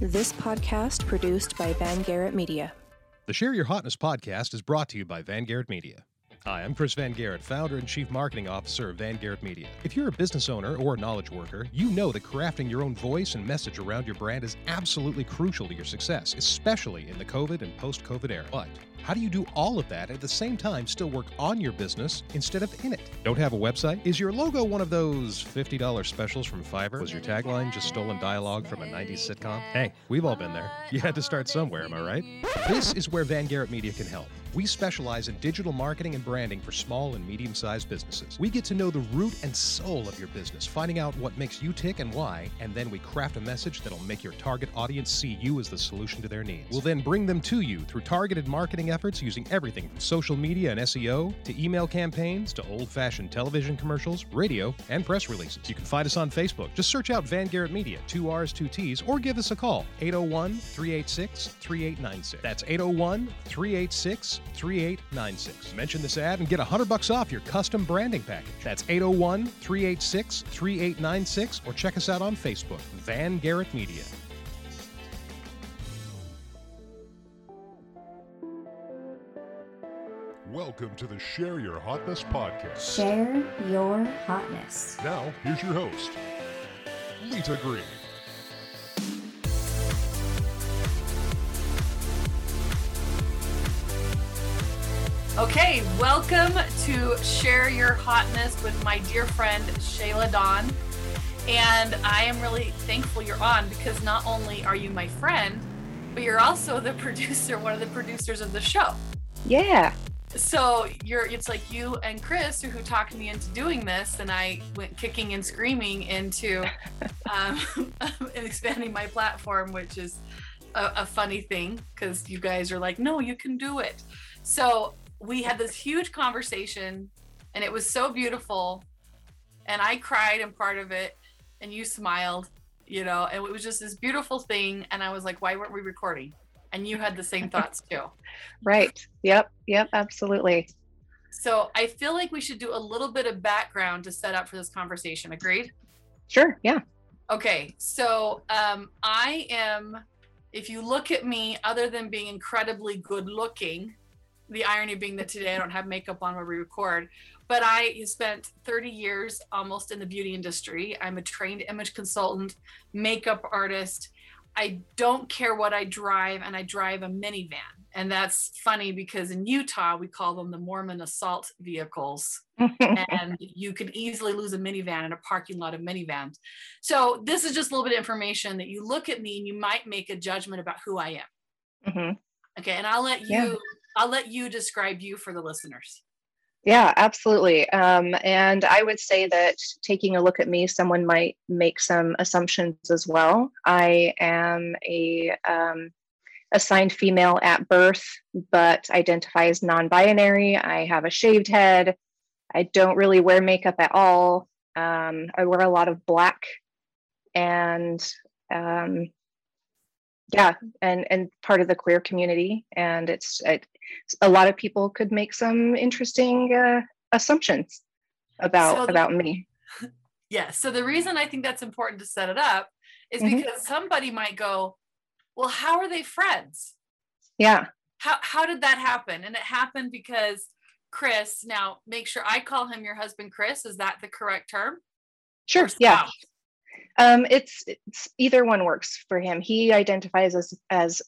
This podcast produced by VanGarrett Media. The Share Your Hotness podcast is brought to you by VanGarrett Media. Hi, I'm Chris VanGarrett, founder and chief marketing officer of VanGarrett Media. If you're a business owner or a knowledge worker, you know that crafting your own voice and message around your brand is absolutely crucial to your success, especially in the COVID and post COVID era. But how do you do all of that at the same time still work on your business instead of in it? Don't have a website? Is your logo one of those $50 specials from Fiverr? Was your tagline just stolen dialogue from a 90s sitcom? Hey, we've all been there. You had to start somewhere, am I right? This is where VanGarrett Media can help. We specialize in digital marketing and branding for small and medium sized businesses. We get to know the root and soul of your business, finding out what makes you tick and why, and then we craft a message that'll make your target audience see you as the solution to their needs. We'll then bring them to you through targeted marketing efforts using everything from social media and SEO to email campaigns to old fashioned television commercials, radio, and press releases. You can find us on Facebook. Just search out VanGarrett Media, two R's, two T's, or give us a call 801 386 3896. That's 801 386 3896. Mention this ad and get 100 bucks off your custom branding package. That's 801 386 3896 or check us out on Facebook, VanGarrett Media. Welcome to the Share Your Hotness podcast. Share your hotness. Now, here's your host, Lita Green. Okay, welcome to Share Your Hotness with my dear friend Shala Dawn. And I am really thankful you're on because not only are you my friend, but you're also the producer, one of the producers of the show. Yeah. So you're it's like you and Chris who, talked me into doing this, and I went kicking and screaming into um, expanding my platform, which is a, a funny thing because you guys are like, no, you can do it. So we had this huge conversation and it was so beautiful and i cried in part of it and you smiled you know and it was just this beautiful thing and i was like why weren't we recording and you had the same thoughts too Right. Yep. Yep. Absolutely. so i feel like we should do a little bit of background to set up for this conversation agreed Sure. Yeah. Okay, so um, I am, if you look at me, other than being incredibly good looking, the irony being that today I don't have makeup on when we record, but I spent 30 years almost in the beauty industry. I'm a trained image consultant, makeup artist. I don't care what I drive, and I drive a minivan. And that's funny because in Utah, we call them the Mormon assault vehicles and you can easily lose a minivan in a parking lot of minivans. So this is just a little bit of information that you look at me and you might make a judgment about who I am. hmm Okay, and I'll let you Yeah. I'll let you describe you for the listeners. Yeah. Absolutely. Um, and I would say that taking a look at me, someone might make some assumptions as well. I am a um, assigned female at birth, but identify as non-binary. I have a shaved head. I don't really wear makeup at all. Um, I wear a lot of black, and um, yeah, and and part of the queer community. And it's it, a lot of people could make some interesting uh, assumptions about So the- about me. Yeah. So the reason I think that's important to set it up is Mhm. because somebody might go, Well, how are they friends? Yeah, How how did that happen? And it happened because Chris, now make sure I call him your husband Chris. Is that the correct term? sure. Yeah? Um, it's, it's either one works for him. He identifies as as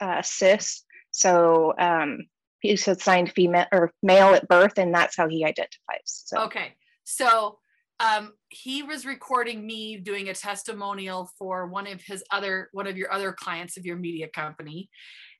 uh, cis, so um, he's assigned female or male at birth, and that's how he identifies. So Okay. So um, he was recording me doing a testimonial for one of his other one of your other clients of your media company.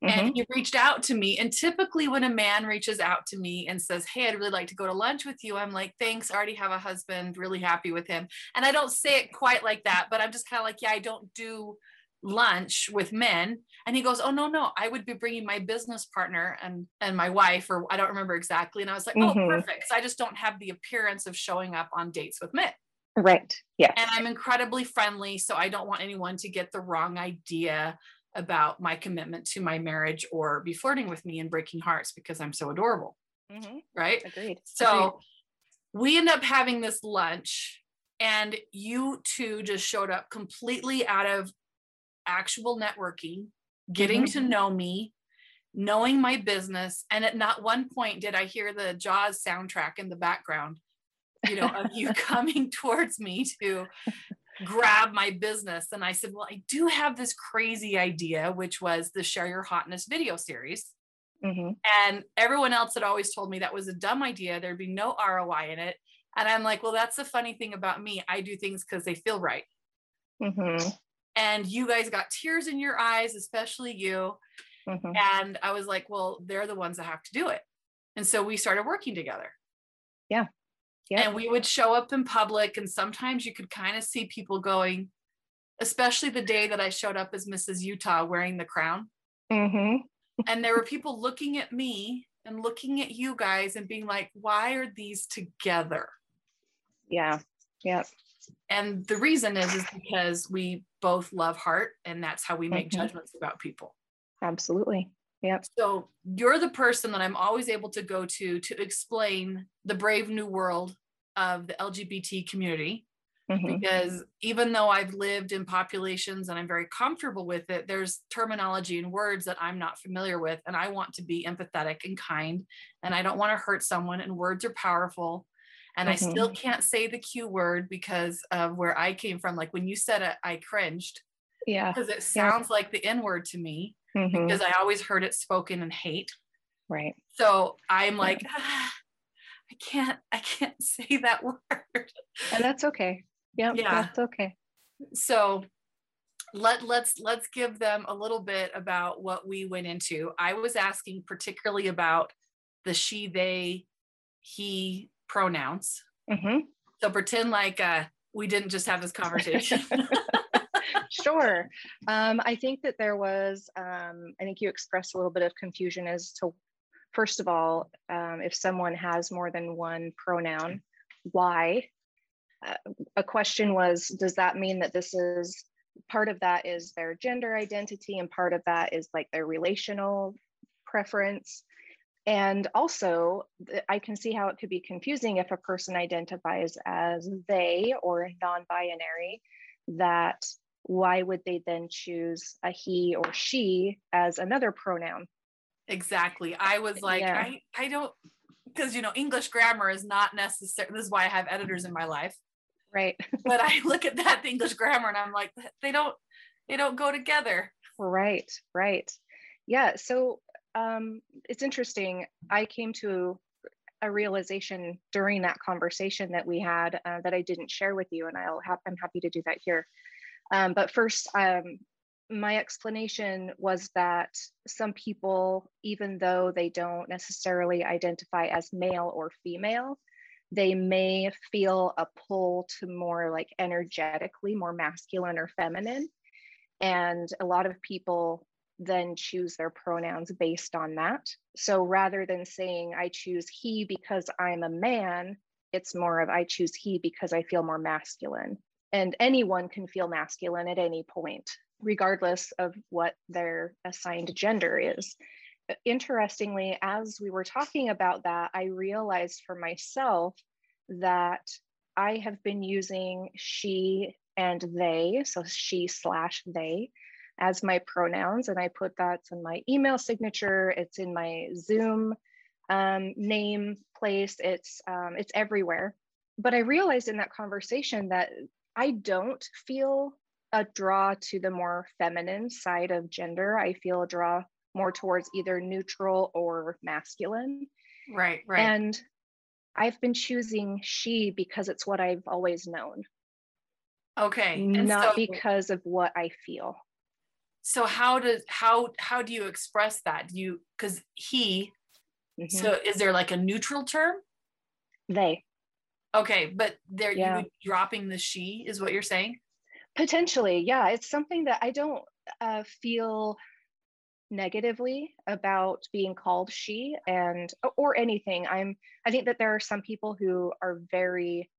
Mhm, And he reached out to me. And typically when a man reaches out to me and says, Hey, I'd really like to go to lunch with you, I'm like, thanks, I already have a husband, really happy with him. And I don't say it quite like that, but I'm just kind of like, yeah, I don't do lunch with men and he goes oh no no i would be bringing my business partner and and my wife or i don't remember exactly and i was like oh Mhm. perfect so i just don't have the appearance of showing up on dates with men right. yeah and i'm incredibly friendly so i don't want anyone to get the wrong idea about my commitment to my marriage or be flirting with me and breaking hearts because i'm so adorable Mhm, right Agreed. so we end up having this lunch and you two just showed up completely out of actual networking, getting Mhm. to know me, knowing my business. And at not one point did I hear the Jaws soundtrack in the background, you know, of you coming towards me to grab my business. And I said, Well, I do have this crazy idea, which was the Share Your Hotness video series. Mhm. And everyone else had always told me that was a dumb idea. There'd be no ROI in it. And I'm like, Well, that's the funny thing about me. I do things because they feel right. Mhm. And you guys got tears in your eyes, especially you. Mhm. And I was like, Well, they're the ones that have to do it. And so we started working together. Yeah. And we would show up in public, and sometimes you could kind of see people going, especially the day that I showed up as Mrs. Utah wearing the crown. Mhm. And there were people looking at me and looking at you guys and being like, why are these together? Yeah. Yeah. And the reason is, is because we both love heart, and that's how we make Mhm. judgments about people. Absolutely. Yep. So you're the person that I'm always able to go to to explain the brave new world of the LGBT community. Mhm. Because even though I've lived in populations and I'm very comfortable with it, there's terminology and words that I'm not familiar with. And I want to be empathetic and kind. And I don't want to hurt someone. And words are powerful. And I still can't say the Q word because of where I came from. Like when you said it, I cringed Yeah. because it sounds like the N word to me Mhm. because I always heard it spoken in hate. Right. So I'm like, "Ah, I can't, I can't say that word. And that's okay. Yep. Yeah. That's okay. So let let's let's give them a little bit about what we went into. I was asking particularly about the she, they, he pronouns. Mhm. So pretend like uh, we didn't just have this conversation. sure. Um, I think that there was, um, I think you expressed a little bit of confusion as to, first of all, um, if someone has more than one pronoun, why? Uh, a question was, does that mean that this is part of that is their gender identity and part of that is like their relational preference? And also, I can see how it could be confusing if a person identifies as they or non binary, that why would they then choose a he or she as another pronoun? Exactly. I was like, Yeah. I, I don't because you know, English grammar is not necessary. This is why I have editors in my life. Right. But I look at that English grammar and I'm like, they don't they don't go together. Right, right. Yeah, so um, it's interesting. I came to a realization during that conversation that we had uh, that I didn't share with you, and I'll have, I'm happy to do that here. Um, but first, um, my explanation was that some people, even though they don't necessarily identify as male or female, they may feel a pull to more like energetically more masculine or feminine. And a lot of people then choose their pronouns based on that. So rather than saying, I choose he because I'm a man, it's more of I choose he because I feel more masculine. And anyone can feel masculine at any point, regardless of what their assigned gender is. Interestingly, as we were talking about that, I realized for myself that I have been using she and they, so she slash they, as my pronouns. And I put that in my email signature, it's in my Zoom um, name place, it's, um, it's everywhere. But I realized in that conversation that I don't feel a draw to the more feminine side of gender. I feel a draw more towards either neutral or masculine. Right, right. And I've been choosing she because it's what I've always known, okay. And not so, because of what I feel. so how does how how do you express that? Do you because he Mhm. so is there like a neutral term? they Okay, but there Yeah. you dropping the she is what you're saying? potentially, yeah, it's something that I don't uh, feel negatively about being called she and or anything. I'm I think that there are some people who are very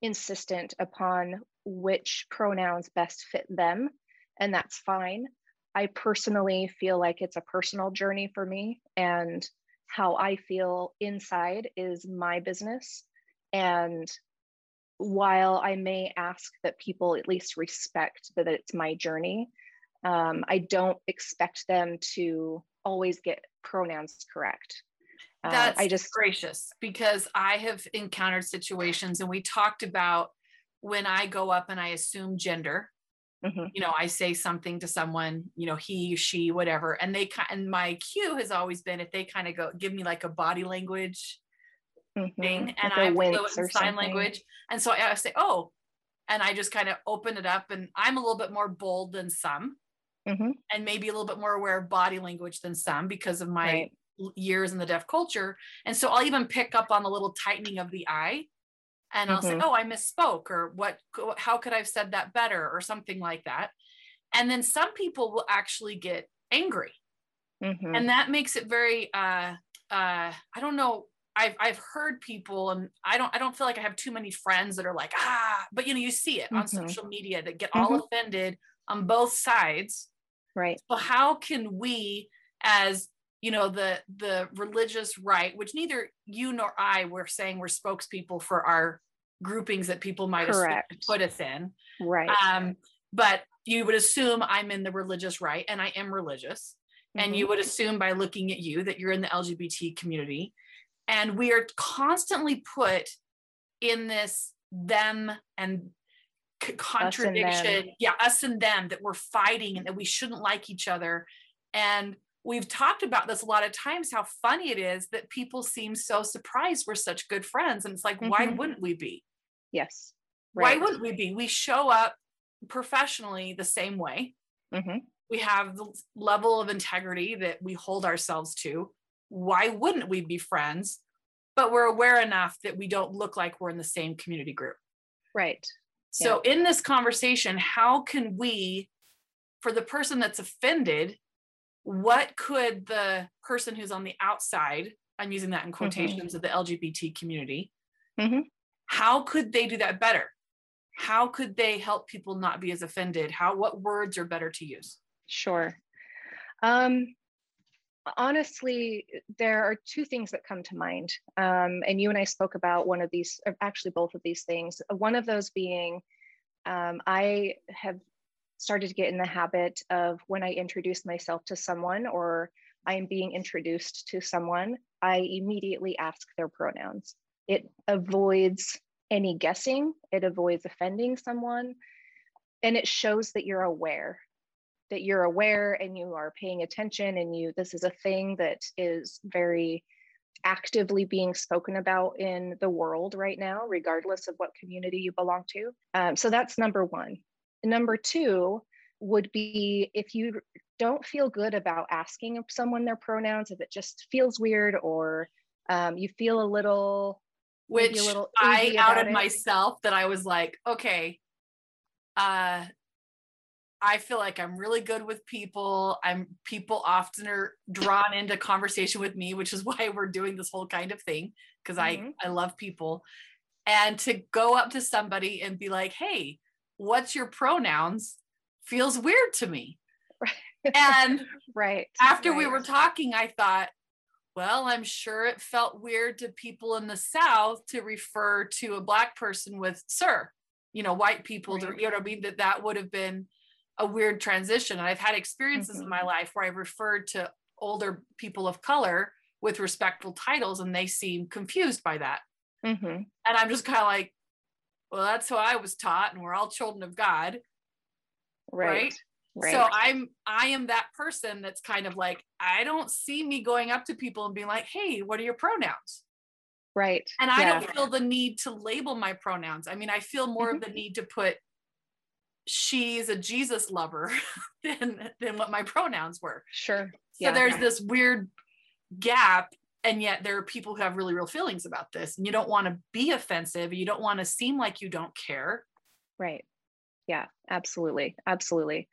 insistent upon which pronouns best fit them, and that's fine. I personally feel like it's a personal journey for me, and how I feel inside is my business. And while I may ask that people at least respect that it's my journey, um, I don't expect them to always get pronouns correct. Uh, That's I just gracious because I have encountered situations, and we talked about when I go up and I assume gender. Mm-hmm. You know, I say something to someone, you know, he, she, whatever, and they kind. and my cue has always been if they kind of go give me like a body language mm-hmm. thing, and I fluent in sign something. language, and so I say, oh, and I just kind of open it up, and I'm a little bit more bold than some, mm-hmm. and maybe a little bit more aware of body language than some because of my right. years in the deaf culture. And so I'll even pick up on the little tightening of the eye and I'll mm-hmm. say, oh, I misspoke, or what, how could I have said that better, or something like that. And then some people will actually get angry. Mm-hmm. And that makes it very, uh, uh, I don't know. I've, I've heard people and I don't I don't feel like I have too many friends that are like ah but you know you see it on mm-hmm. social media that get all mm-hmm. offended on both sides Right. So how can we as you know the the religious right which neither you nor i were saying we're spokespeople for our groupings that people might Correct. put us in right um but you would assume i'm in the religious right and i am religious mm-hmm. and you would assume by looking at you that you're in the lgbt community and we are constantly put in this them and contradiction. yeah us and them that we're fighting and that we shouldn't like each other. And we've talked about this a lot of times how funny it is that people seem so surprised we're such good friends. And it's like mm-hmm. why wouldn't we be? Yes. Right. why wouldn't we be? We show up professionally the same way. Mm-hmm. we have the level of integrity that we hold ourselves to why wouldn't we be friends but we're aware enough that we don't look like we're in the same community group right so, yeah. in this conversation, how can we, for the person that's offended, what could the person who's on the outside, I'm using that in mm-hmm. quotations mm-hmm. of the LGBT community, mm-hmm. how could they do that better? How could they help people not be as offended? How, what words are better to use? Sure. Um, honestly, there are two things that come to mind. Um, and you and I spoke about one of these, or actually, both of these things. One of those being um, I have started to get in the habit of when I introduce myself to someone or I am being introduced to someone, I immediately ask their pronouns. It avoids any guessing, it avoids offending someone, and it shows that you're aware that you're aware and you are paying attention and you this is a thing that is very actively being spoken about in the world right now regardless of what community you belong to. Um, so that's number one. Number two would be if you don't feel good about asking someone their pronouns if it just feels weird or um, you feel a little which a little i outed myself that i was like okay uh I feel like I'm really good with people. I'm people often are drawn into conversation with me, which is why we're doing this whole kind of thing because mm-hmm. I I love people. And to go up to somebody and be like, "Hey, what's your pronouns?" feels weird to me. Right. And right. After right. we were talking, I thought, well, I'm sure it felt weird to people in the South to refer to a black person with sir. You know, white people, right. to, you know what I mean? That that would have been a weird transition. And I've had experiences mm-hmm. in my life where I've referred to older people of color with respectful titles and they seem confused by that. Mm-hmm. And I'm just kind of like, well, that's how I was taught, and we're all children of God. Right. right. Right. So I'm I am that person that's kind of like I don't see me going up to people and being like, "Hey, what are your pronouns?" Right. And I yeah. don't feel the need to label my pronouns. I mean, I feel more mm-hmm. of the need to put she's a Jesus lover than than what my pronouns were. Sure. So yeah. there's this weird gap and yet there are people who have really real feelings about this and you don't want to be offensive you don't want to seem like you don't care right yeah absolutely absolutely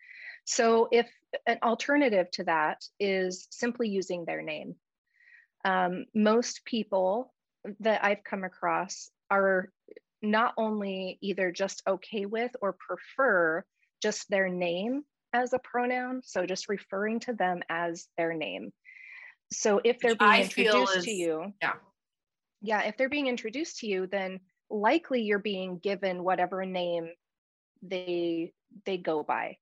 so if an alternative to that is simply using their name um, most people that i've come across are not only either just okay with or prefer just their name as a pronoun, so just referring to them as their name. So if they're being I introduced is, to you, yeah, yeah, if they're being introduced to you, then likely you're being given whatever name they they go by.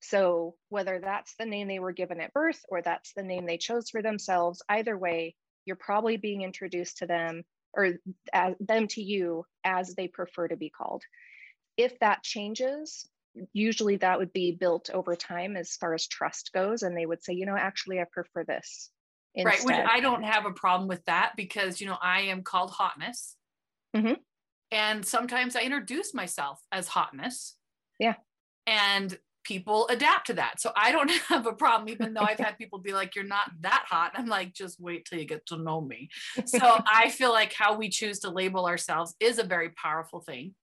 So whether that's the name they were given at birth or that's the name they chose for themselves, either way, you're probably being introduced to them or as, them to you as they prefer to be called. If that changes, usually that would be built over time as far as trust goes, and they would say, you know, actually, I prefer this. Instead. Right. Which I don't have a problem with that because, you know, I am called hotness. Mm-hmm. And sometimes I introduce myself as hotness. Yeah. And people adapt to that. So I don't have a problem, even though I've had people be like, you're not that hot. I'm like, just wait till you get to know me. So I feel like how we choose to label ourselves is a very powerful thing.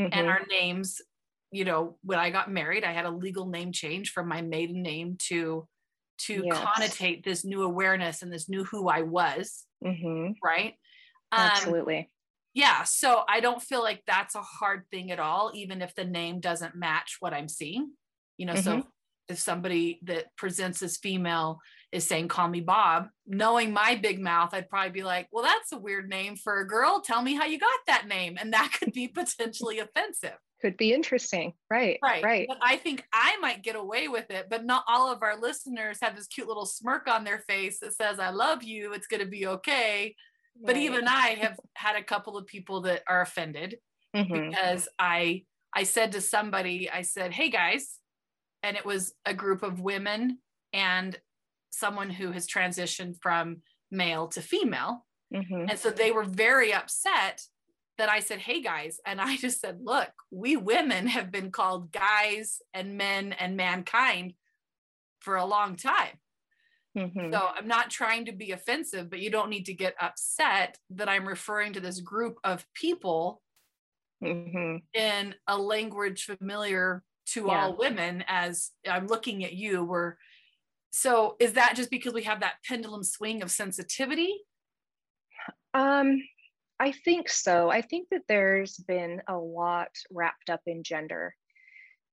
Mm-hmm. And our names, you know, when I got married, I had a legal name change from my maiden name to to yes. connotate this new awareness and this new who I was. Mm-hmm. Right. Um, Absolutely yeah so i don't feel like that's a hard thing at all even if the name doesn't match what i'm seeing you know mm-hmm. so if somebody that presents as female is saying call me bob knowing my big mouth i'd probably be like well that's a weird name for a girl. Tell me how you got that name. And that could be potentially offensive. Could be interesting. Right right. right. But i think i might get away with it but not all of our listeners have this cute little smirk on their face that says i love you. It's going to be okay. But even i have had a couple of people that are offended mm-hmm. because i i said to somebody i said hey guys and it was a group of women and someone who has transitioned from male to female mm-hmm. and so they were very upset that i said hey guys and i just said look we women have been called guys and men and mankind for a long time Mm-hmm. So I'm not trying to be offensive, but you don't need to get upset that I'm referring to this group of people mm-hmm. in a language familiar to yeah. all women as I'm looking at you. We're so is that just because we have that pendulum swing of sensitivity? Um, I think so. I think that there's been a lot wrapped up in gender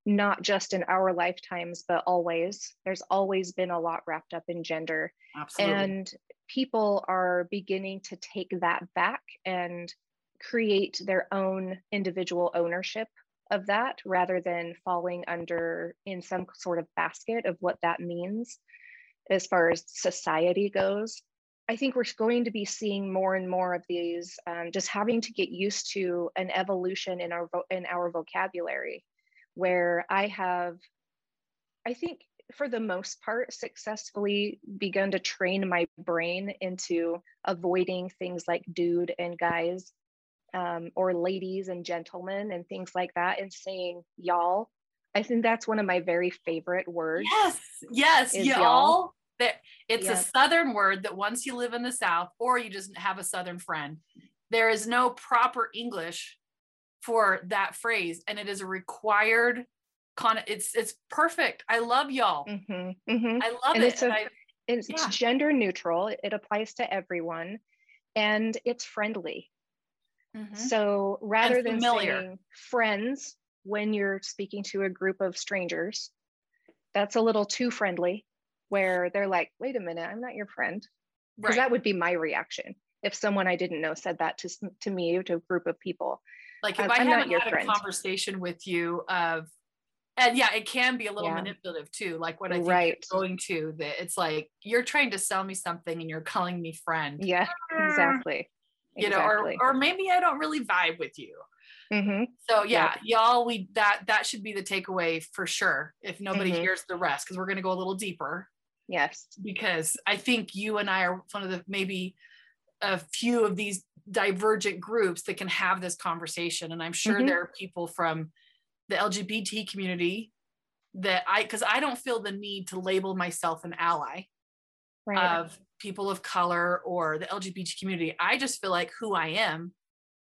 not just in our lifetimes, but always. There's always been a lot wrapped up in gender. Absolutely. And people are beginning to take that back and create their own individual ownership of that rather than falling under in some sort of basket of what that means as far as society goes. I think we're going to be seeing more and more of these, um, just having to get used to an evolution in our in our vocabulary where I have, I think for the most part, successfully begun to train my brain into avoiding things like dude and guys um, or ladies and gentlemen and things like that and saying y'all. I think that's one of my very favorite words. Yes, yes, y'all. That it's a southern word that once you live in the south or you just have a southern friend, there is no proper English for that phrase and it is a required con it's it's perfect i love y'all mm-hmm, mm-hmm. i love and it it's, a, I, it's, yeah. gender neutral it applies to everyone and it's friendly mm-hmm. so rather than saying friends when you're speaking to a group of strangers that's a little too friendly where they're like wait a minute i'm not your friend because right. that would be my reaction if someone i didn't know said that to, to me to a group of people like if I'm, I haven't had friend. a conversation with you of and yeah, it can be a little yeah. manipulative too. Like what I think right. going to that it's like you're trying to sell me something and you're calling me friend. Yeah, exactly. You exactly. know, or or maybe I don't really vibe with you. Mm-hmm. So yeah, yep. y'all, we that that should be the takeaway for sure. If nobody mm-hmm. hears the rest, because we're going to go a little deeper. Yes, because I think you and I are one of the maybe a few of these divergent groups that can have this conversation and i'm sure mm-hmm. there are people from the lgbt community that i because i don't feel the need to label myself an ally right. of people of color or the lgbt community i just feel like who i am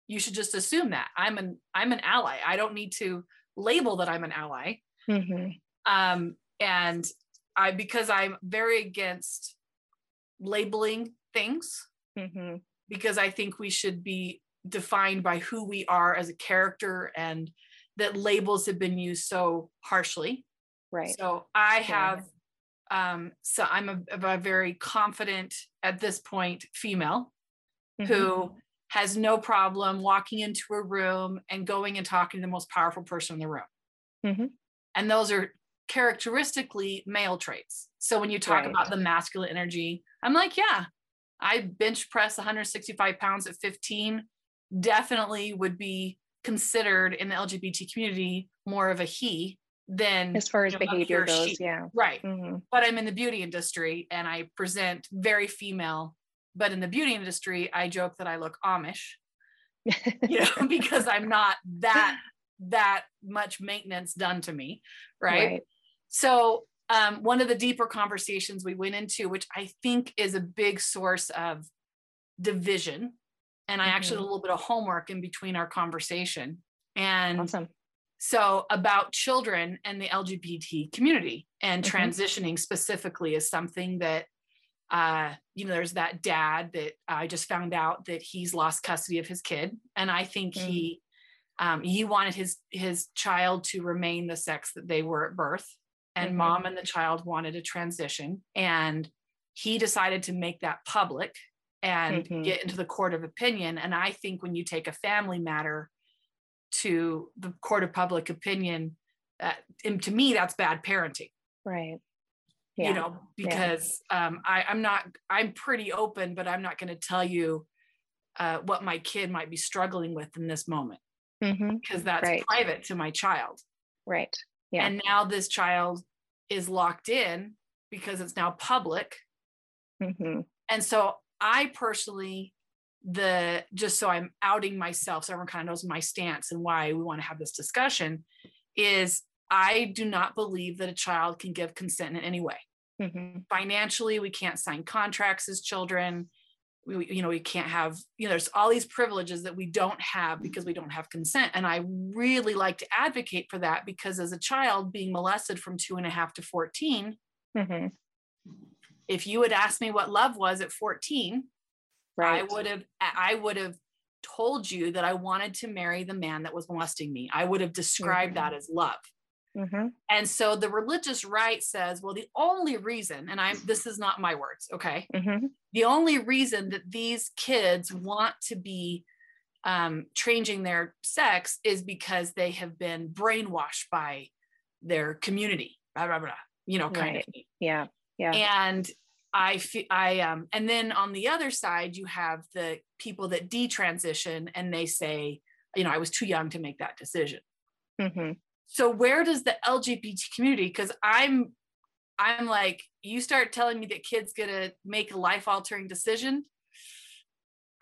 you should just assume that i'm an i'm an ally i don't need to label that i'm an ally mm-hmm. um, and i because i'm very against labeling things mm-hmm because I think we should be defined by who we are as a character and that labels have been used so harshly. Right. So I have um so I'm a, a very confident at this point female mm-hmm. who has no problem walking into a room and going and talking to the most powerful person in the room. Mhm. And those are characteristically male traits. So when you talk Right. about the masculine energy, I'm like, yeah, I bench press 165 pounds at 15, definitely would be considered in the LGBT community more of a he than As far as you know, behavior goes, she. yeah. Right. Mhm. But I'm in the beauty industry and I present very female. But in the beauty industry, I joke that I look Amish, you know, because I'm not that that much maintenance done to me. Right. So um, one of the deeper conversations we went into, which I think is a big source of division, and I actually did a little bit of homework in between our conversation. And Awesome. So about children and the LGBT community and Mhm. transitioning specifically is something that uh you know there's that dad that I just found out that he's lost custody of his kid and I think Mm. he um he wanted his his child to remain the sex that they were at birth and Mhm. mom and the child wanted a transition and he decided to make that public and Mhm. get into the court of opinion and I think when you take a family matter to the court of public opinion uh, and to me that's bad parenting Right. Yeah. you know because um, I, i'm not i'm pretty open but i'm not going to tell you uh, what my kid might be struggling with in this moment Mhm. because that's Right. private to my child Right. Yeah. and now this child is locked in because it's now public Mhm. and so i personally the just so i'm outing myself so everyone kind of knows my stance and why we want to have this discussion is i do not believe that a child can give consent in any way Mhm. financially we can't sign contracts as children we you know we can't have you know there's all these privileges that we don't have because we don't have consent and i really like to advocate for that because as a child being molested from two and a half to 14 Mhm. if you had asked me what love was at 14 i would have i would have told you that i wanted to marry the man that was molesting me i would have described that as love Mhm. and so the religious right says well the only reason and i'm this is not my words okay Mhm. the only reason that these kids want to be um, changing their sex is because they have been brainwashed by their community, blah, blah, blah, you know, kind Right. of thing. Yeah. Yeah. And I feel I um, and then on the other side, you have the people that detransition and they say, you know, I was too young to make that decision Mhm. so where does the lgbt community because i'm i'm like you start telling me that kids gonna make a life altering decision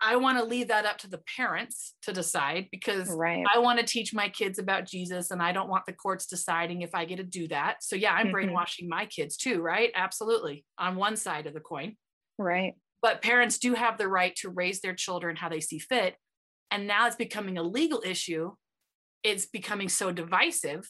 i want to leave that up to the parents to decide because Right. i want to teach my kids about jesus and i don't want the courts deciding if i get to do that so yeah i'm Mhm. brainwashing my kids too right absolutely on one side of the coin Right. but parents do have the right to raise their children how they see fit and now it's becoming a legal issue it's becoming so divisive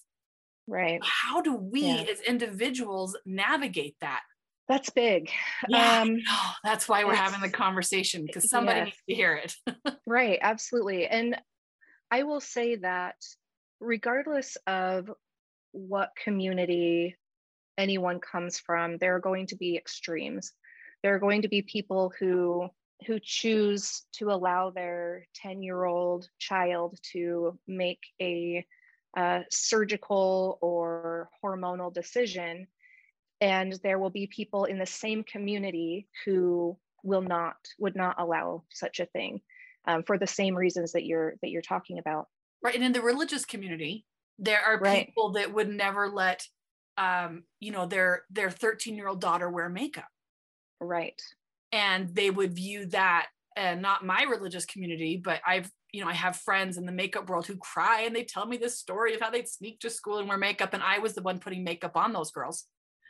Right. how do we Yeah. as individuals navigate that That's big. yeah Um, that's why we're having the conversation because somebody yes. needs to hear it Right, absolutely. And I will say that regardless of what community anyone comes from, there are going to be extremes. There are going to be people who who choose to allow their 10-year-old child to make a uh, surgical or hormonal decision. And there will be people in the same community who will not would not allow such a thing um, for the same reasons that you're that you're talking about. right and in the religious community there are Right. people that would never let um you know their their 13 year old daughter wear makeup Right. and they would view that and not my religious community but i've you know i have friends in the makeup world who cry and they tell me this story of how they'd sneak to school and wear makeup and i was the one putting makeup on those girls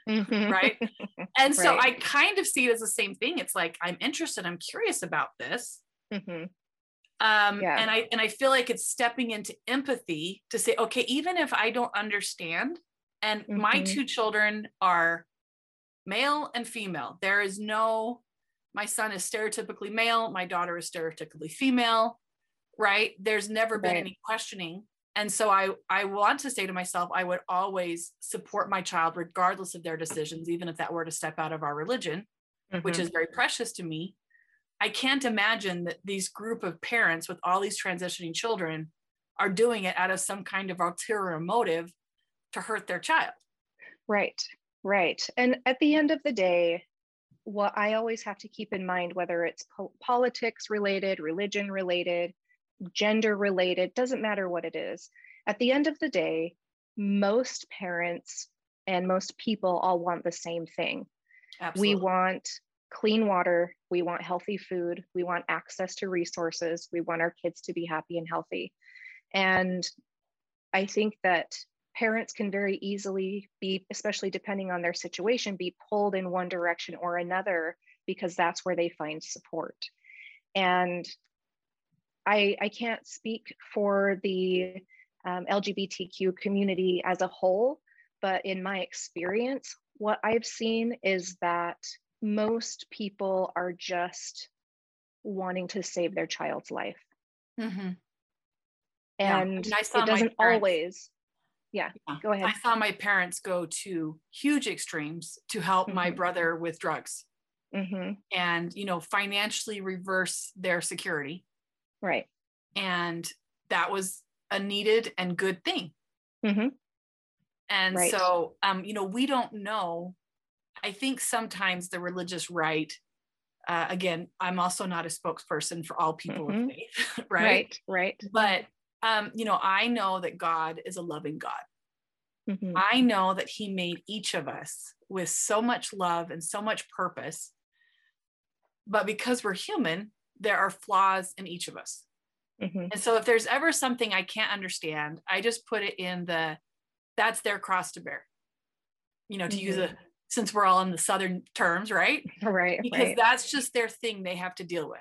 Mhm. right and so Right. i kind of see it as the same thing it's like i'm interested i'm curious about this Mhm. um Yeah. and i and i feel like it's stepping into empathy to say okay even if i don't understand and my Mhm. two children are male and female there is no my son is stereotypically male my daughter is stereotypically female right there's never been Right. any questioning and so i i want to say to myself i would always support my child regardless of their decisions even if that were to step out of our religion which Mhm. is very precious to me I can't imagine that these group of parents with all these transitioning children are doing it out of some kind of ulterior motive to hurt their child. Right, right. And at the end of the day, what I always have to keep in mind, whether it's po- politics related, religion related, gender related, doesn't matter what it is. At the end of the day, most parents and most people all want the same thing. Absolutely. We want clean water, we want healthy food, we want access to resources, we want our kids to be happy and healthy. And I think that parents can very easily be, especially depending on their situation, be pulled in one direction or another because that's where they find support. And I, I can't speak for the um, LGBTQ community as a whole, but in my experience, what I've seen is that most people are just wanting to save their child's life. Mm-hmm. Yeah. And I saw it doesn't always, yeah, Yeah. go ahead. I saw my parents go to huge extremes to help my Mhm. brother with drugs hmm and, you know, financially reverse their security. Right. And that was a needed and good thing. hmm And Right. so, um, you know, we don't know. I think sometimes the religious right, uh, again, I'm also not a spokesperson for all people Mhm. of faith, right? Right. Right. But, um, you know, I know that God is a loving God. Mhm. I know that He made each of us with so much love and so much purpose. But because we're human, there are flaws in each of us. Mhm. And so if there's ever something I can't understand, I just put it in the that's their cross to bear. You know, to use a since we're all in the southern terms, right? Right. Because right. that's just their thing they have to deal with.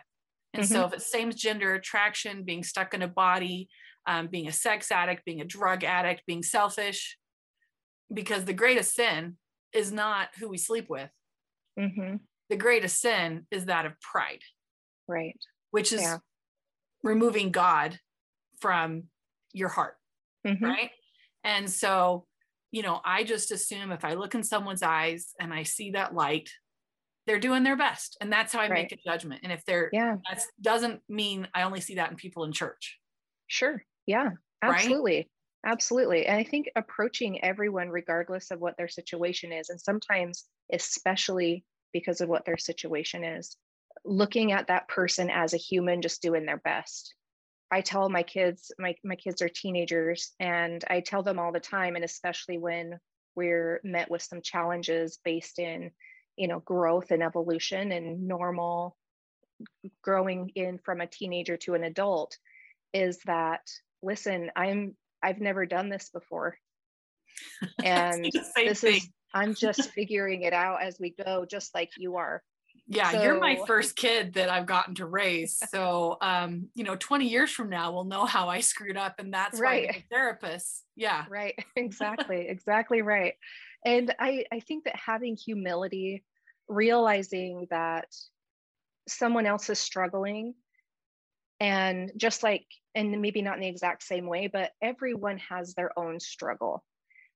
And so if it's same gender attraction, being stuck in a body, um, being a sex addict, being a drug addict, being selfish, because the greatest sin is not who we sleep with. hmm The greatest sin is that of pride, Right. which is Yeah. removing God from your heart. Mhm. right? And so, you know, I just assume if I look in someone's eyes and I see that light, they're doing their best. And that's how I make a judgment. And if they're, Yeah. that doesn't mean I only see that in people in church. Sure. Yeah. Right? Absolutely. Absolutely. And I think approaching everyone, regardless of what their situation is, and sometimes, especially because of what their situation is, looking at that person as a human just doing their best. I tell my kids, my, my kids are teenagers, and I tell them all the time, and especially when we're met with some challenges based in, you know, growth and evolution and normal growing in from a teenager to an adult, is that listen, I'm I've never done this before. And this thing. is I'm just figuring it out as we go, just like you are. Yeah, you're my first kid that I've gotten to raise. So, um, you know, 20 years from now, we'll know how I screwed up. And that's why Right. I'm a therapist. Yeah. Right. Exactly. exactly right. And I, I think that having humility, realizing that someone else is struggling, and just like, and maybe not in the exact same way, but everyone has their own struggle.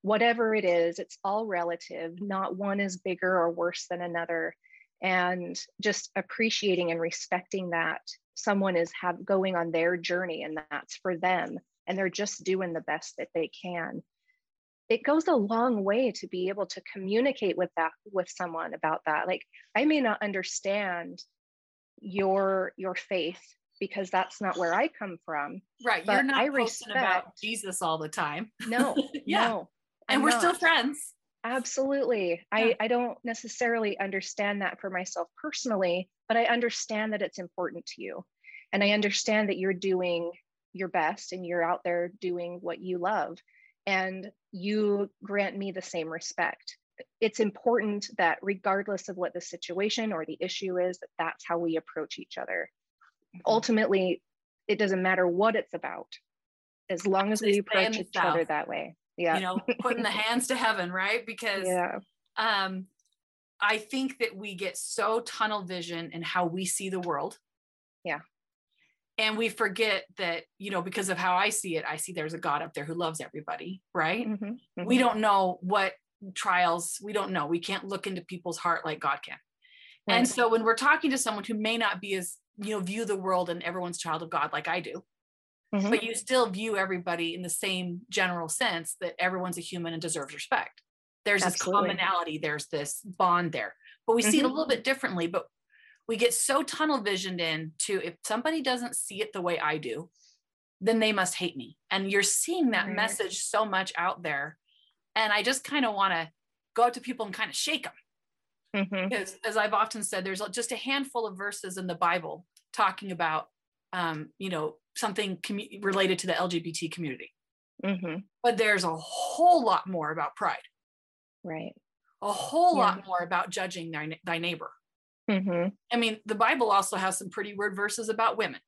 Whatever it is, it's all relative. Not one is bigger or worse than another. And just appreciating and respecting that someone is have going on their journey and that's for them and they're just doing the best that they can it goes a long way to be able to communicate with that with someone about that like i may not understand your your faith because that's not where i come from Right. You're not I posting about respect- Jesus all the time. no Yeah. no and I'm we're still friends. Absolutely. Yeah. i i don't necessarily understand that for myself personally but i understand that it's important to you. And i understand that you're doing your best and you're out there doing what you love and you grant me the same respect. It's important that regardless of what the situation or the issue is that that's how we approach each other. Ultimately it doesn't matter what it's about as long as we approach each other that way yeah You know, putting the hands to heaven, right? Because yeah um, I think that we get so tunnel vision in how we see the world. Yeah. And we forget that, you know, because of how I see it, I see there's a God up there who loves everybody, right? Mhm, We mhm. don't know what trials, we don't know. We can't look into people's heart like God can. And so when we're talking to someone who may not be as, you know, view the world and everyone's child of God like I do, Mhm. but you still view everybody in the same general sense that everyone's a human and deserves respect. There's this commonality, there's this bond there, but we see it a little bit differently. But we get so tunnel visioned in to if somebody doesn't see it the way I do, then they must hate me. And you're seeing that Right. message so much out there. And I just kind of want to go up to people and kind of shake them Mhm. because as i've often said there's just a handful of verses in the bible talking about um, you know something commu- related to the lgbt community Mhm. but there's a whole lot more about pride Right. a whole Yeah. lot more about judging thy, thy neighbor Mhm. i mean the bible also has some pretty weird verses about women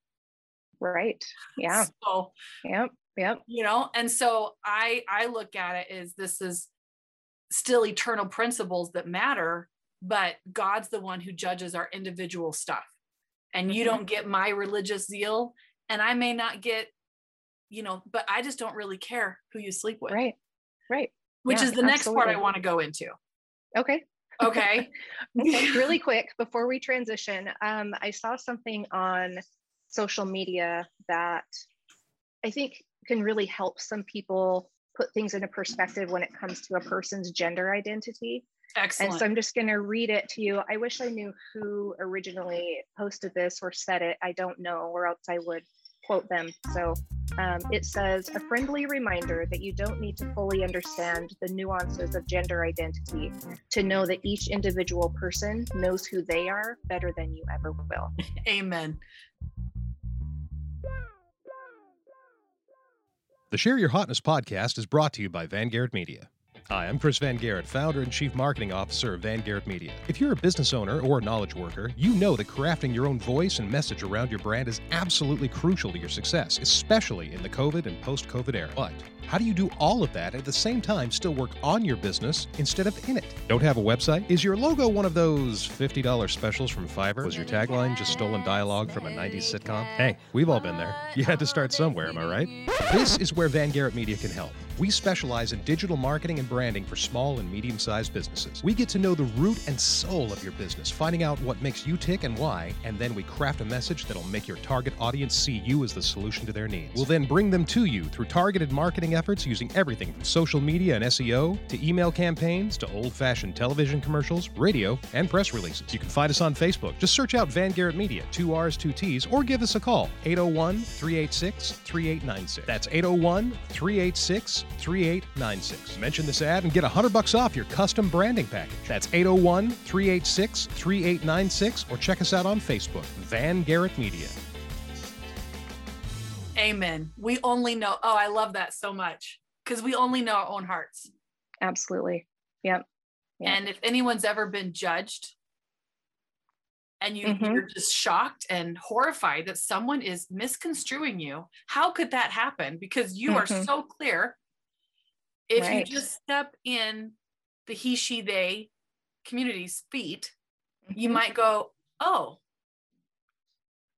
Right. Yeah. so Yep. Yep. you know and so i i look at it as this is still eternal principles that matter but god's the one who judges our individual stuff and you Mhm. don't get my religious zeal and i may not get you know but i just don't really care who you sleep with Right. Right. which Yeah, is the next part i want to go into Okay. okay Okay, really quick before we transition, um, I saw something on social media that I think can really help some people put things into perspective when it comes to a person's gender identity. Excellent And so I'm just going to read it to you. I wish I knew who originally posted this or said it. I don't know, or else I would quote them. So um, it says a friendly reminder that you don't need to fully understand the nuances of gender identity to know that each individual person knows who they are better than you ever will. amen The Share Your Hotness podcast is brought to you by Van Garrett Media. Hi, I'm Chris Van Garrett, founder and chief marketing officer of Van Garrett Media. If you're a business owner or a knowledge worker, you know that crafting your own voice and message around your brand is absolutely crucial to your success, especially in the COVID and post COVID era. But how do you do all of that at the same time still work on your business instead of in it? Don't have a website? Is your logo one of those $50 specials from Fiverr? Was your tagline just stolen dialogue from a 90s sitcom? Hey, we've all been there. You had to start somewhere, am I right? This is where Van Garrett Media can help. We specialize in digital marketing and branding for small and medium sized businesses. We get to know the root and soul of your business, finding out what makes you tick and why, and then we craft a message that'll make your target audience see you as the solution to their needs. We'll then bring them to you through targeted marketing efforts using everything from social media and SEO to email campaigns to old fashioned television commercials, radio, and press releases. You can find us on Facebook. Just search out Van Garrett Media, two R's, two T's, or give us a call, 801 386 3896. That's 801 386 3896. Mention this ad and get 100 bucks off your custom branding package. That's 801 386 3896, or check us out on Facebook, Van Garrett Media. amen we only know oh i love that so much because we only know our own hearts Absolutely. Yep. Yeah. And if anyone's ever been judged and you, Mhm. you're just shocked and horrified that someone is misconstruing you, how could that happen? Because you are Mhm. so clear. If Right. you just step in the he, she, they community's feet, you Mhm. might go, oh,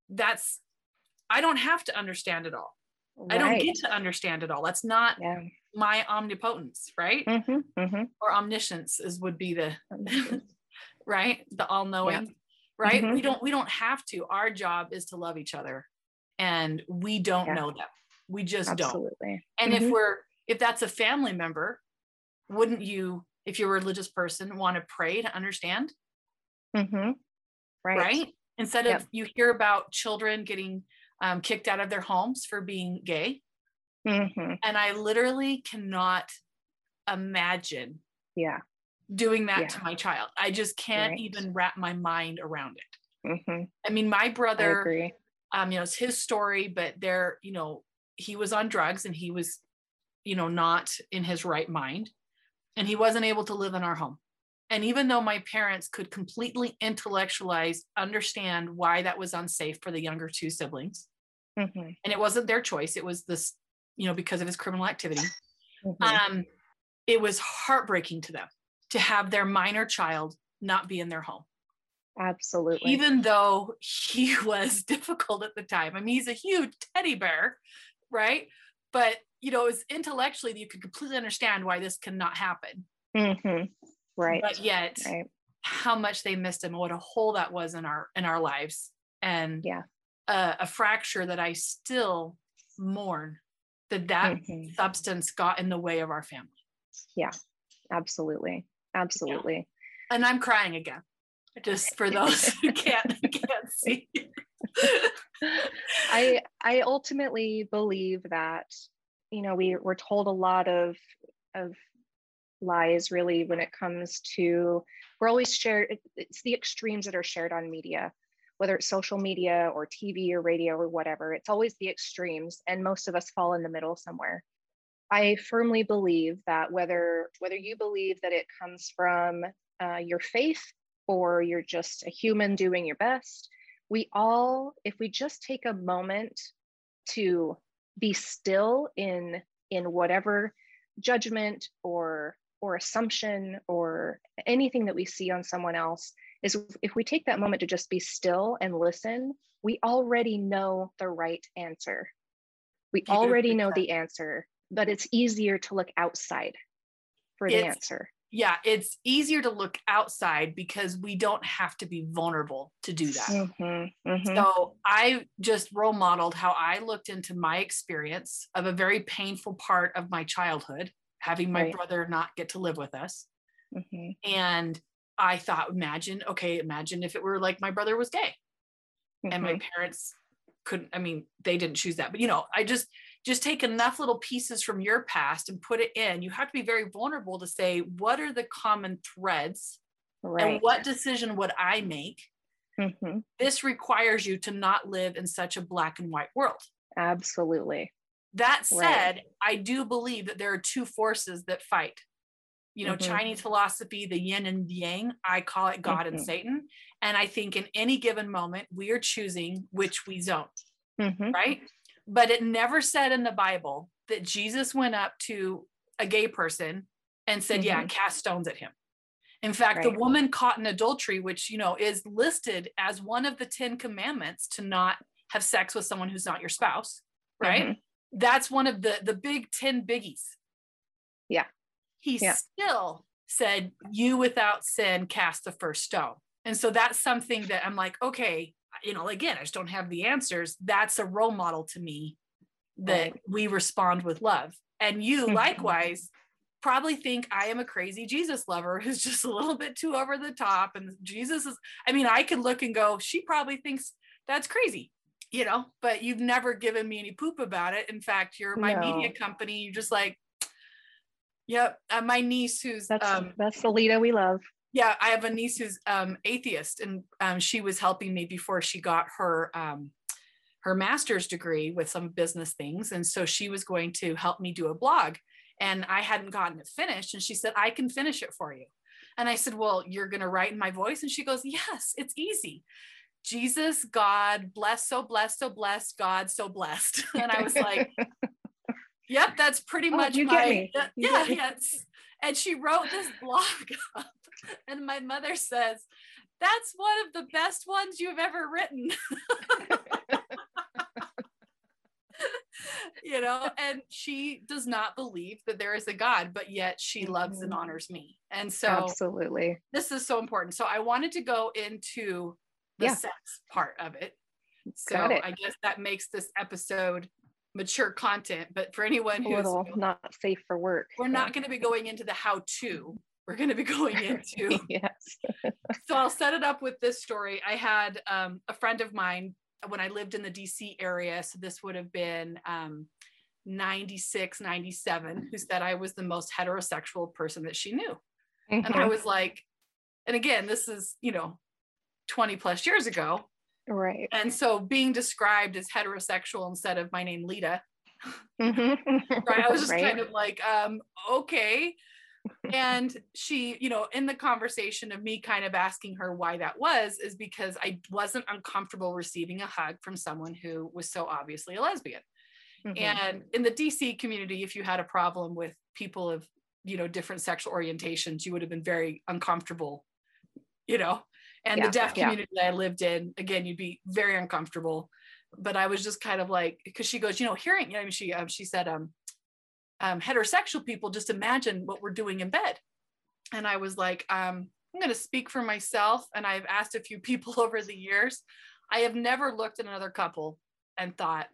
that's, I don't have to understand it all. I don't get to understand it all. That's not Yeah. my omnipotence, right? hmm hmm Or omniscience is would be the right the all-knowing right Mhm. we don't we don't have to our job is to love each other and we don't Yeah. know that we just don't and if Mhm. we're if that's a family member wouldn't you if you're a religious person want to pray to understand hmm Right. right, instead Yep. of you hear about children getting um, kicked out of their homes for being gay hmm and i literally cannot imagine Yeah. doing that Yeah. to my child i just can't Right. even wrap my mind around it hmm I mean, my brother, um, you know, it's his story, but there, you know, he was on drugs and he was, you know, not in his right mind. And he wasn't able to live in our home. And even though my parents could completely intellectualize, understand why that was unsafe for the younger two siblings, hmm and it wasn't their choice, it was this, you know, because of his criminal activity, hmm um, it was heartbreaking to them to have their minor child not be in their home Absolutely. even though he was difficult at the time. I mean, he's a huge teddy bear, right? But you know, it's intellectually you could completely understand why this cannot happen. hmm Right. But yet, Right. how much they missed him, what a hole that was in our in our lives, and Yeah. a, a fracture that I still mourn that that Mhm. substance got in the way of our family. Yeah, absolutely. Absolutely. And I'm crying again, just for those who can't can't see. I I ultimately believe that you know we we're told a lot of of lies really when it comes to we're always shared it's the extremes that are shared on media whether it's social media or TV or radio or whatever it's always the extremes and most of us fall in the middle somewhere. I firmly believe that whether whether you believe that it comes from uh, your faith or you're just a human doing your best we all if we just take a moment to be still in in whatever judgment or or assumption or anything that we see on someone else is if we take that moment to just be still and listen we already know the right answer. We already know the answer but it's easier to look outside for the It's- answer yeah, it's easier to look outside because we don't have to be vulnerable to do that. Mhm, mhm. So I just role modeled how I looked into my experience of a very painful part of my childhood, having my Right. brother not get to live with us. Mhm. And I thought, imagine, okay, imagine if it were like my brother was gay and my Mhm. parents couldn't, I mean, they didn't choose that, but you know, I just, just take enough little pieces from your past and put it in. You have to be very vulnerable to say, what are the common threads right and what decision would I make? Mhm. This requires you to not live in such a black and white world. absolutely That Right. said, I do believe that there are two forces that fight. You know, Mhm. Chinese philosophy, the yin and yang, I call it God and Mhm. Satan. And I think in any given moment, we are choosing which we zone, Mhm. right? But it never said in the Bible that Jesus went up to a gay person and said, Yeah, Mhm. cast stones at him. In fact, the woman caught in adultery, which, you know, is listed as one of the 10 commandments to not have sex with someone who's not your spouse, right? Mhm. that's one of the the big 10 biggies Yeah. he Yeah. still said you without sin cast the first stone and so that's something that i'm like okay you know again i just don't have the answers that's a role model to me that Right. we respond with love and you Mhm. likewise probably think i am a crazy jesus lover who's just a little bit too over the top and jesus is i mean i could look and go she probably thinks that's crazy you know but you've never given me any poop about it in fact you're my media company you're just like yep uh, my niece who's That's um that's the Lita we love. Yeah i have a niece who's um atheist and um, she was helping me before she got her um her master's degree with some business things and so she was going to help me do a blog and i hadn't gotten it finished and she said i can finish it for you. And i said well you're going to write in my voice? And she goes yes it's easy. Jesus god bless so blessed so blessed god so blessed. And i was like yep that's pretty Oh, much you my get me. uh, yeah yes. And she wrote this blog and my mother says that's one of the best ones you've ever written you know and she does not believe that there is a god but yet she loves and Mhm. honors me and so Absolutely. this is so important so i wanted to go into the Yeah. sex part of it so it. i guess that makes this episode mature content but for anyone who's not safe for work. we're not going to be going into the how to we're going to be going into yes. so I'll set it up with this story. I had um, a friend of mine when I lived in the DC area. So this would have been um, 96, 97, who said I was the most heterosexual person that she knew. And I Mhm. was like, and again, this is, you know, 20 plus years ago. Right. And so being described as heterosexual instead of my name, Lita, Mhm. right? I was just Right. kind of like, um, okay. And she, you know, in the conversation of me kind of asking her why that was, is because I wasn't uncomfortable receiving a hug from someone who was so obviously a lesbian. Mhm. And in the DC community, if you had a problem with people of, you know, different sexual orientations, you would have been very uncomfortable, you know. And Yeah, the deaf yeah. community that I lived in, again, you'd be very uncomfortable. But I was just kind of like, because she goes, you know, hearing, you know, she um, she said, um, um, heterosexual people just imagine what we're doing in bed. And I was like, um, I'm going to speak for myself, and I've asked a few people over the years. I have never looked at another couple and thought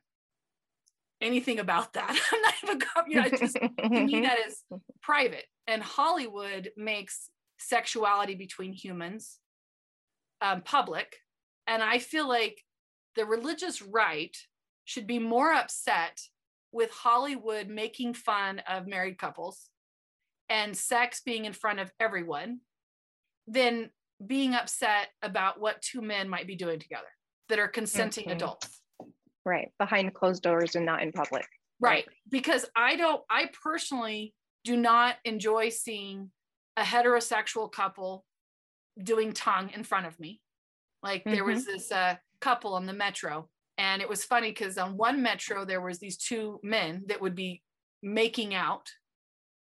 anything about that. I'm not even, you know, I just to me that is private. And Hollywood makes sexuality between humans um, public, and I feel like the religious right should be more upset with Hollywood making fun of married couples and sex being in front of everyone than being upset about what two men might be doing together that are consenting Mhm. adults. Right. Behind closed doors and not in public. Right. Because I don't, I personally do not enjoy seeing a heterosexual couple doing tongue in front of me. Like there was this uh, couple on the metro, and it was funny because on one metro, there was these two men that would be making out.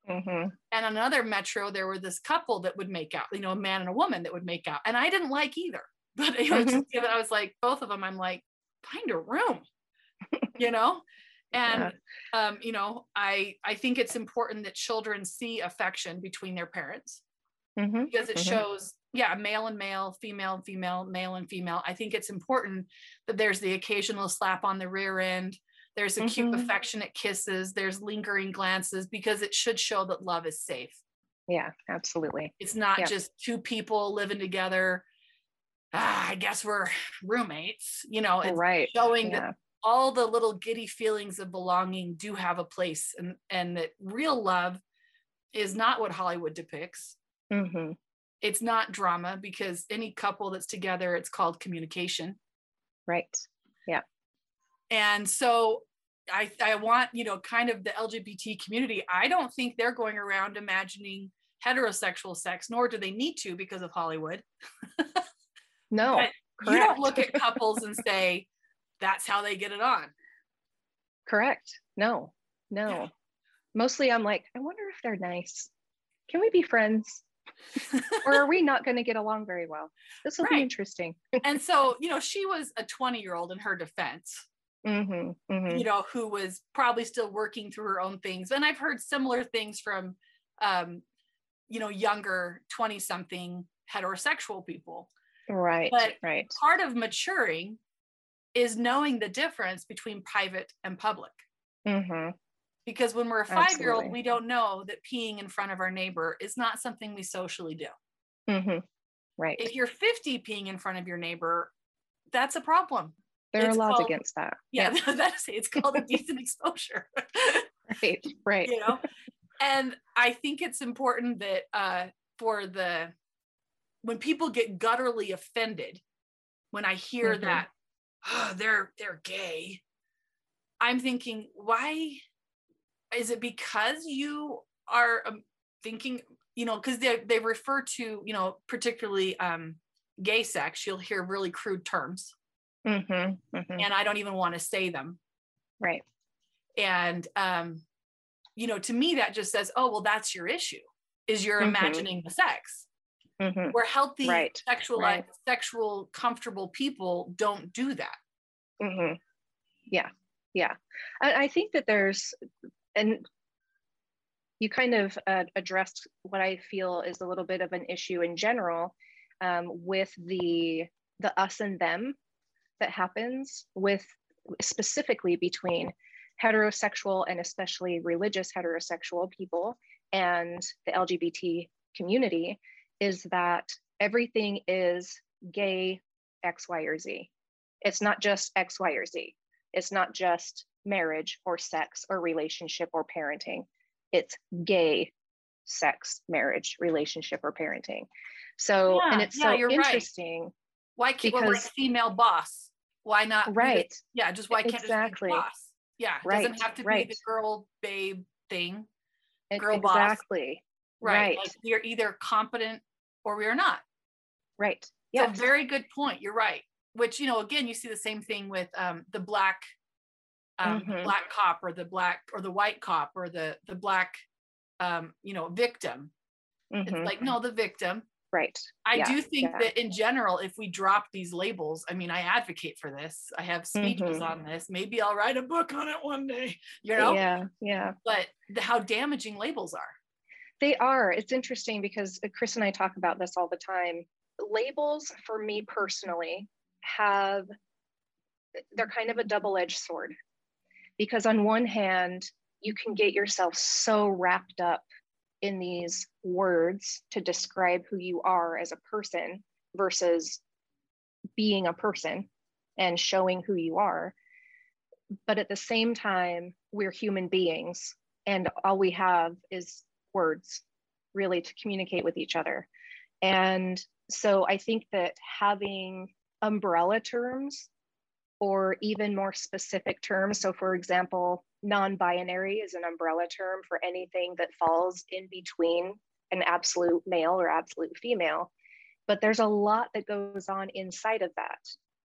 Mm-hmm. And on another metro, there were this couple that would make out, you know, a man and a woman that would make out. And I didn't like either. But you know, just I was like, both of them, I'm like, find a room, you know? And um, you know, I I think it's important that children see affection between their parents Mm-hmm. because it Mhm. shows, yeah, male and male, female and female, male and female. I think it's important that there's the occasional slap on the rear end. There's a cute, Mhm. affectionate kisses. There's lingering glances because it should show that love is safe. Yeah, absolutely. It's not Yeah. just two people living together. Ah, I guess we're roommates. You know, it's right. showing Yeah. that all the little giddy feelings of belonging do have a place, and and that real love is not what Hollywood depicts. Mm-hmm. It's not drama because any couple that's together, it's called communication. Right. Yeah. And so I, I want, you know, kind of the LGBT community. I don't think they're going around imagining heterosexual sex, nor do they need to because of Hollywood. No. You don't look at couples and say, that's how they get it on. Correct. No. No. Yeah. Mostly I'm like, I wonder if they're nice. Can we be friends? Or are we not going to get along very well? This will Right. be interesting. and so, you know, she was a 20 year old in her defense, Mm-hmm. Mm-hmm. you know, who was probably still working through her own things. And I've heard similar things from, um, you know, younger 20 something heterosexual people. Right. but- right. Part of maturing is knowing the difference between private and public. Mm-hmm. Because when we're a five year old, we don't know that peeing in front of our neighbor is not something we socially do. Mm-hmm. Right. If you're 50 peeing in front of your neighbor, that's a problem. There are laws called- against that. Yeah, that's it's called a decent exposure. Right. Right. you know and i think it's important that uh for the when people get gutturally offended when i hear Mhm. that oh, they're they're gay i'm thinking why is it because you are um, thinking you know because they they refer to you know particularly um gay sex you'll hear really crude terms Mm-hmm. Mm-hmm. and i don't even want to say them Right. and um you know to me that just says oh well that's your issue is you're Mhm. imagining the sex Mm-hmm. where healthy Right, sexual right. sexual comfortable people don't do that Mm-hmm. Yeah, yeah. I, I think that there's, and you kind of uh, addressed what I feel is a little bit of an issue in general um, with the the us and them that happens with specifically between heterosexual and especially religious heterosexual people and the LGBT community is that everything is gay X, Y, or Z. It's not just X, Y, or Z. It's not just marriage or sex or relationship or parenting. It's gay sex, marriage, relationship, or parenting. So, and it's yeah, so you're right. interesting. why can't well, like Because- female boss why not Right. yeah just why can't Exactly. it be boss yeah it Right, doesn't have to be the girl babe thing girl boss. exactly. right, Right. Like we are either competent or we are not Right. A very good point. You're right. Which you know, again, you see the same thing with um, the black, um, Mhm. black cop or the black or the white cop or the the black, um, you know, victim. Mhm. It's like no, the victim. right. I Yeah, do think yeah. that in general, if we drop these labels, I mean, I advocate for this. I have speeches Mhm. on this. Maybe I'll write a book on it one day. You know, Yeah. Yeah. but the, how damaging labels are. They are. It's interesting because Chris and I talk about this all the time. Labels, for me personally, have, they're kind of a double edged sword. Because on one hand, you can get yourself so wrapped up in these words to describe who you are as a person versus being a person and showing who you are. But at the same time, we're human beings and all we have is words really to communicate with each other. And so I think that having umbrella terms or even more specific terms, so for example, non binary is an umbrella term for anything that falls in between an absolute male or absolute female. But there's a lot that goes on inside of that.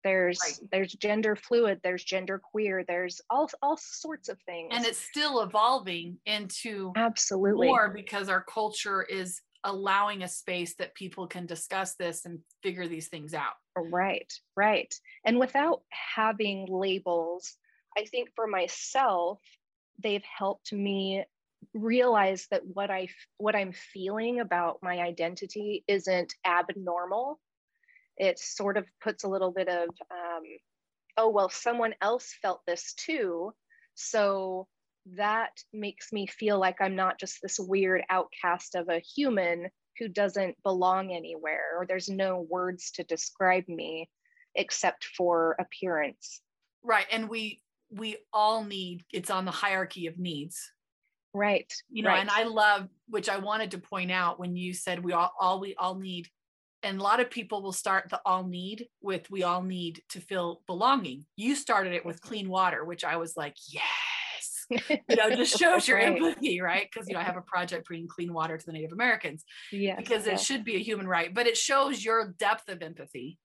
There's right. there's gender fluid there's gender queer there's all all sorts of things. And it's still evolving into absolutely. more because our culture is allowing a space that people can discuss this and figure these things out right right. And without having labels i think for myself they've helped me realize that what i what i'm feeling about my identity isn't abnormal. It sort of puts a little bit of, um, oh, well, someone else felt this too. So that makes me feel like I'm not just this weird outcast of a human who doesn't belong anywhere, or there's no words to describe me except for appearance. Right. And we, we all need it's on the hierarchy of needs right you know right. and i love which i wanted to point out when you said we all all we all need and a lot of people will start the all need with we all need to feel belonging you started it with clean water which i was like yes you know just shows your right. empathy right because you know i have a project bringing clean water to the native americans yeah because it should be a human right but it shows your depth of empathy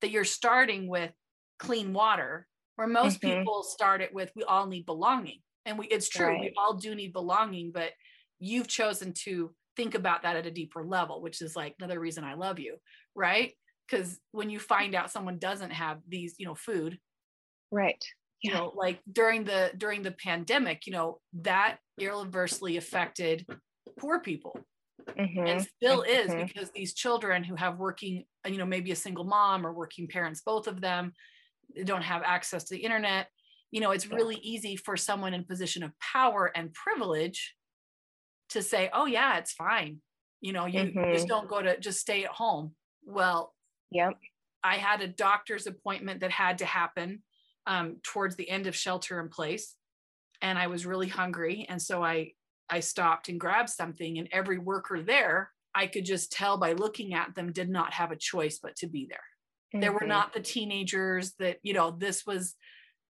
that you're starting with clean water where most mm-hmm. people start it with we all need belonging and we it's true right. we all do need belonging but you've chosen to think about that at a deeper level, which is like another reason I love you, right? Because when you find out someone doesn't have these, you know, food, right? You know, like during the during the pandemic, you know, that irreversibly affected poor people. Mm-hmm. and still is mm-hmm. because these children who have working you know maybe a single mom or working parents both of them don't have access to the internet you know it's really easy for someone in position of power and privilege to say, oh, yeah, it's fine. You know, you, mm-hmm. just don't go to, just stay at home. Well, yep. I had a doctor's appointment that had to happen um, towards the end of shelter in place. And I was really hungry. And so I, I stopped and grabbed something, and every worker there, I could just tell by looking at them, did not have a choice but to be there. Mm-hmm. There were mm-hmm. not the teenagers that, you know, this was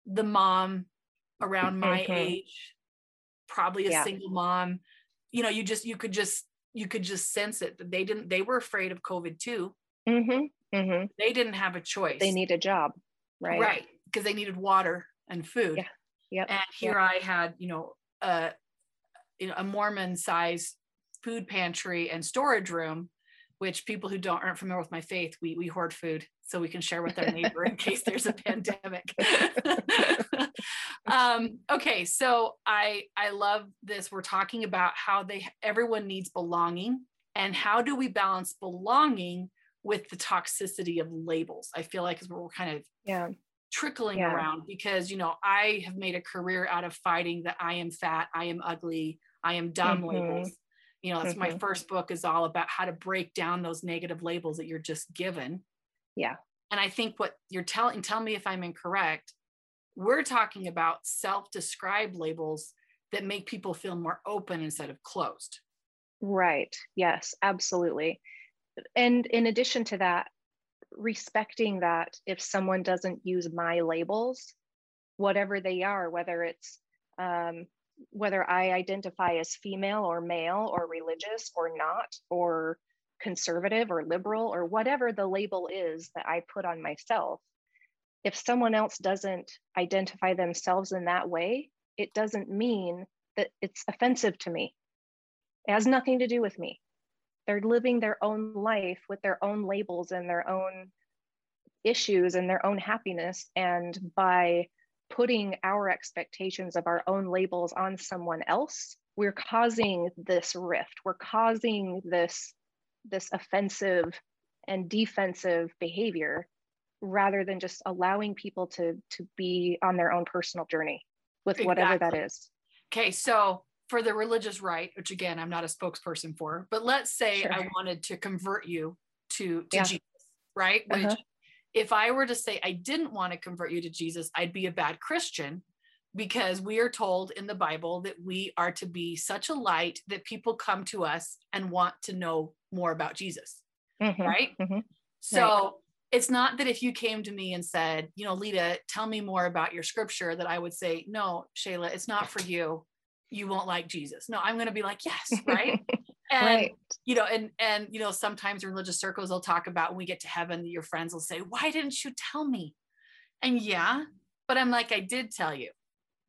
the mom around my mm-hmm. age, probably a yeah. single mom you know you just you could just you could just sense it that they didn't they were afraid of covid too mm-hmm, mm-hmm. they didn't have a choice they need a job right right because they needed water and food yeah yep. and here yep. i had you know a you know a mormon size food pantry and storage room which people who don't aren't familiar with my faith we we hoard food so we can share with our neighbor in case there's a pandemic um, okay, so I I love this. We're talking about how they everyone needs belonging and how do we balance belonging with the toxicity of labels. I feel like is where we're kind of yeah trickling yeah. around because you know I have made a career out of fighting that I am fat, I am ugly, I am dumb mm-hmm. labels. You know, that's mm-hmm. my first book is all about how to break down those negative labels that you're just given. Yeah. And I think what you're telling, tell me if I'm incorrect, we're talking about self described labels that make people feel more open instead of closed. Right. Yes, absolutely. And in addition to that, respecting that if someone doesn't use my labels, whatever they are, whether it's um, whether I identify as female or male or religious or not, or conservative or liberal or whatever the label is that I put on myself, if someone else doesn't identify themselves in that way, it doesn't mean that it's offensive to me. It has nothing to do with me. They're living their own life with their own labels and their own issues and their own happiness. And by putting our expectations of our own labels on someone else, we're causing this rift. We're causing this this offensive and defensive behavior rather than just allowing people to to be on their own personal journey with whatever that is. Okay so for the religious right which again i'm not a spokesperson for but let's say sure. i wanted to convert you to to yeah. jesus right uh-huh. which if i were to say i didn't want to convert you to jesus i'd be a bad christian because we are told in the bible that we are to be such a light that people come to us and want to know more about jesus mm-hmm. right mm-hmm. so right it's not that if you came to me and said, you know, Lita, tell me more about your scripture, that I would say, no, Shala, it's not for you. You won't like Jesus. No, I'm going to be like, yes, right. and right. you know, and and you know, sometimes in religious circles they'll talk about when we get to heaven, your friends will say, why didn't you tell me? And yeah, but I'm like, I did tell you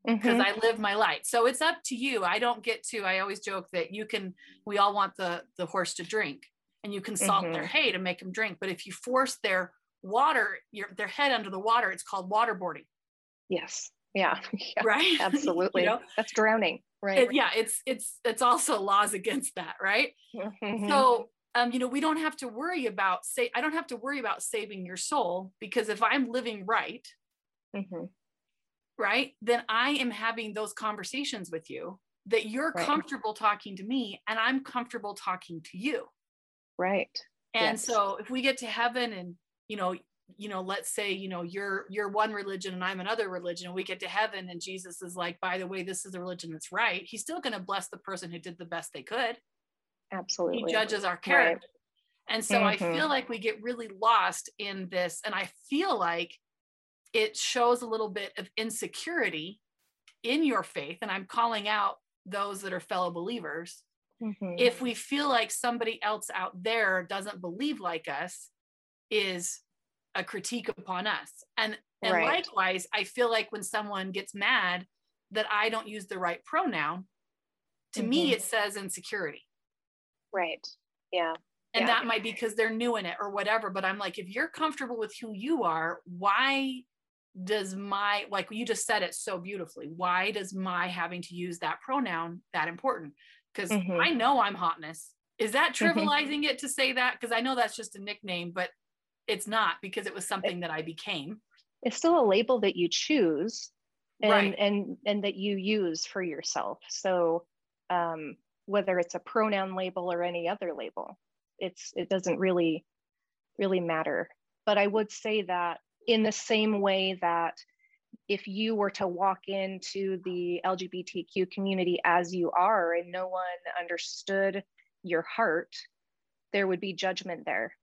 because mm-hmm. I live my life. So it's up to you. I don't get to. I always joke that you can. We all want the the horse to drink and you can salt mm-hmm. their hay to make them drink. But if you force their water, your, their head under the water, it's called waterboarding. Yes. Yeah. yeah. Right. Absolutely. you know? That's drowning. Right. It, yeah. It's, it's, it's also laws against that. Right. Mm-hmm. So, um, you know, we don't have to worry about say, I don't have to worry about saving your soul because if I'm living right, mm-hmm. right, then I am having those conversations with you that you're right. comfortable talking to me and I'm comfortable talking to you. Right. And yes. so if we get to heaven and, you know, you know, let's say, you know, you're you're one religion and I'm another religion, and we get to heaven and Jesus is like, by the way, this is the religion that's right. He's still going to bless the person who did the best they could. Absolutely. He judges our character. Right. And so mm-hmm. I feel like we get really lost in this. And I feel like it shows a little bit of insecurity in your faith. And I'm calling out those that are fellow believers Mm-hmm. If we feel like somebody else out there doesn't believe like us, is a critique upon us. And and right. likewise, I feel like when someone gets mad that I don't use the right pronoun, to mm-hmm. me it says insecurity. Right. Yeah. And yeah. that might be because they're new in it or whatever. But I'm like, if you're comfortable with who you are, why does my like you just said it so beautifully why does my having to use that pronoun that important because mm-hmm. I know I'm hotness. Is that mm-hmm. trivializing mm-hmm. it to say that? Because I know that's just a nickname, but it's not because it was something that I became. It's still a label that you choose and right. and and that you use for yourself. So um, whether it's a pronoun label or any other label, it's it doesn't really really matter. But I would say that in the same way that if you were to walk into the LGBTQ community as you are and no one understood your heart, there would be judgment there.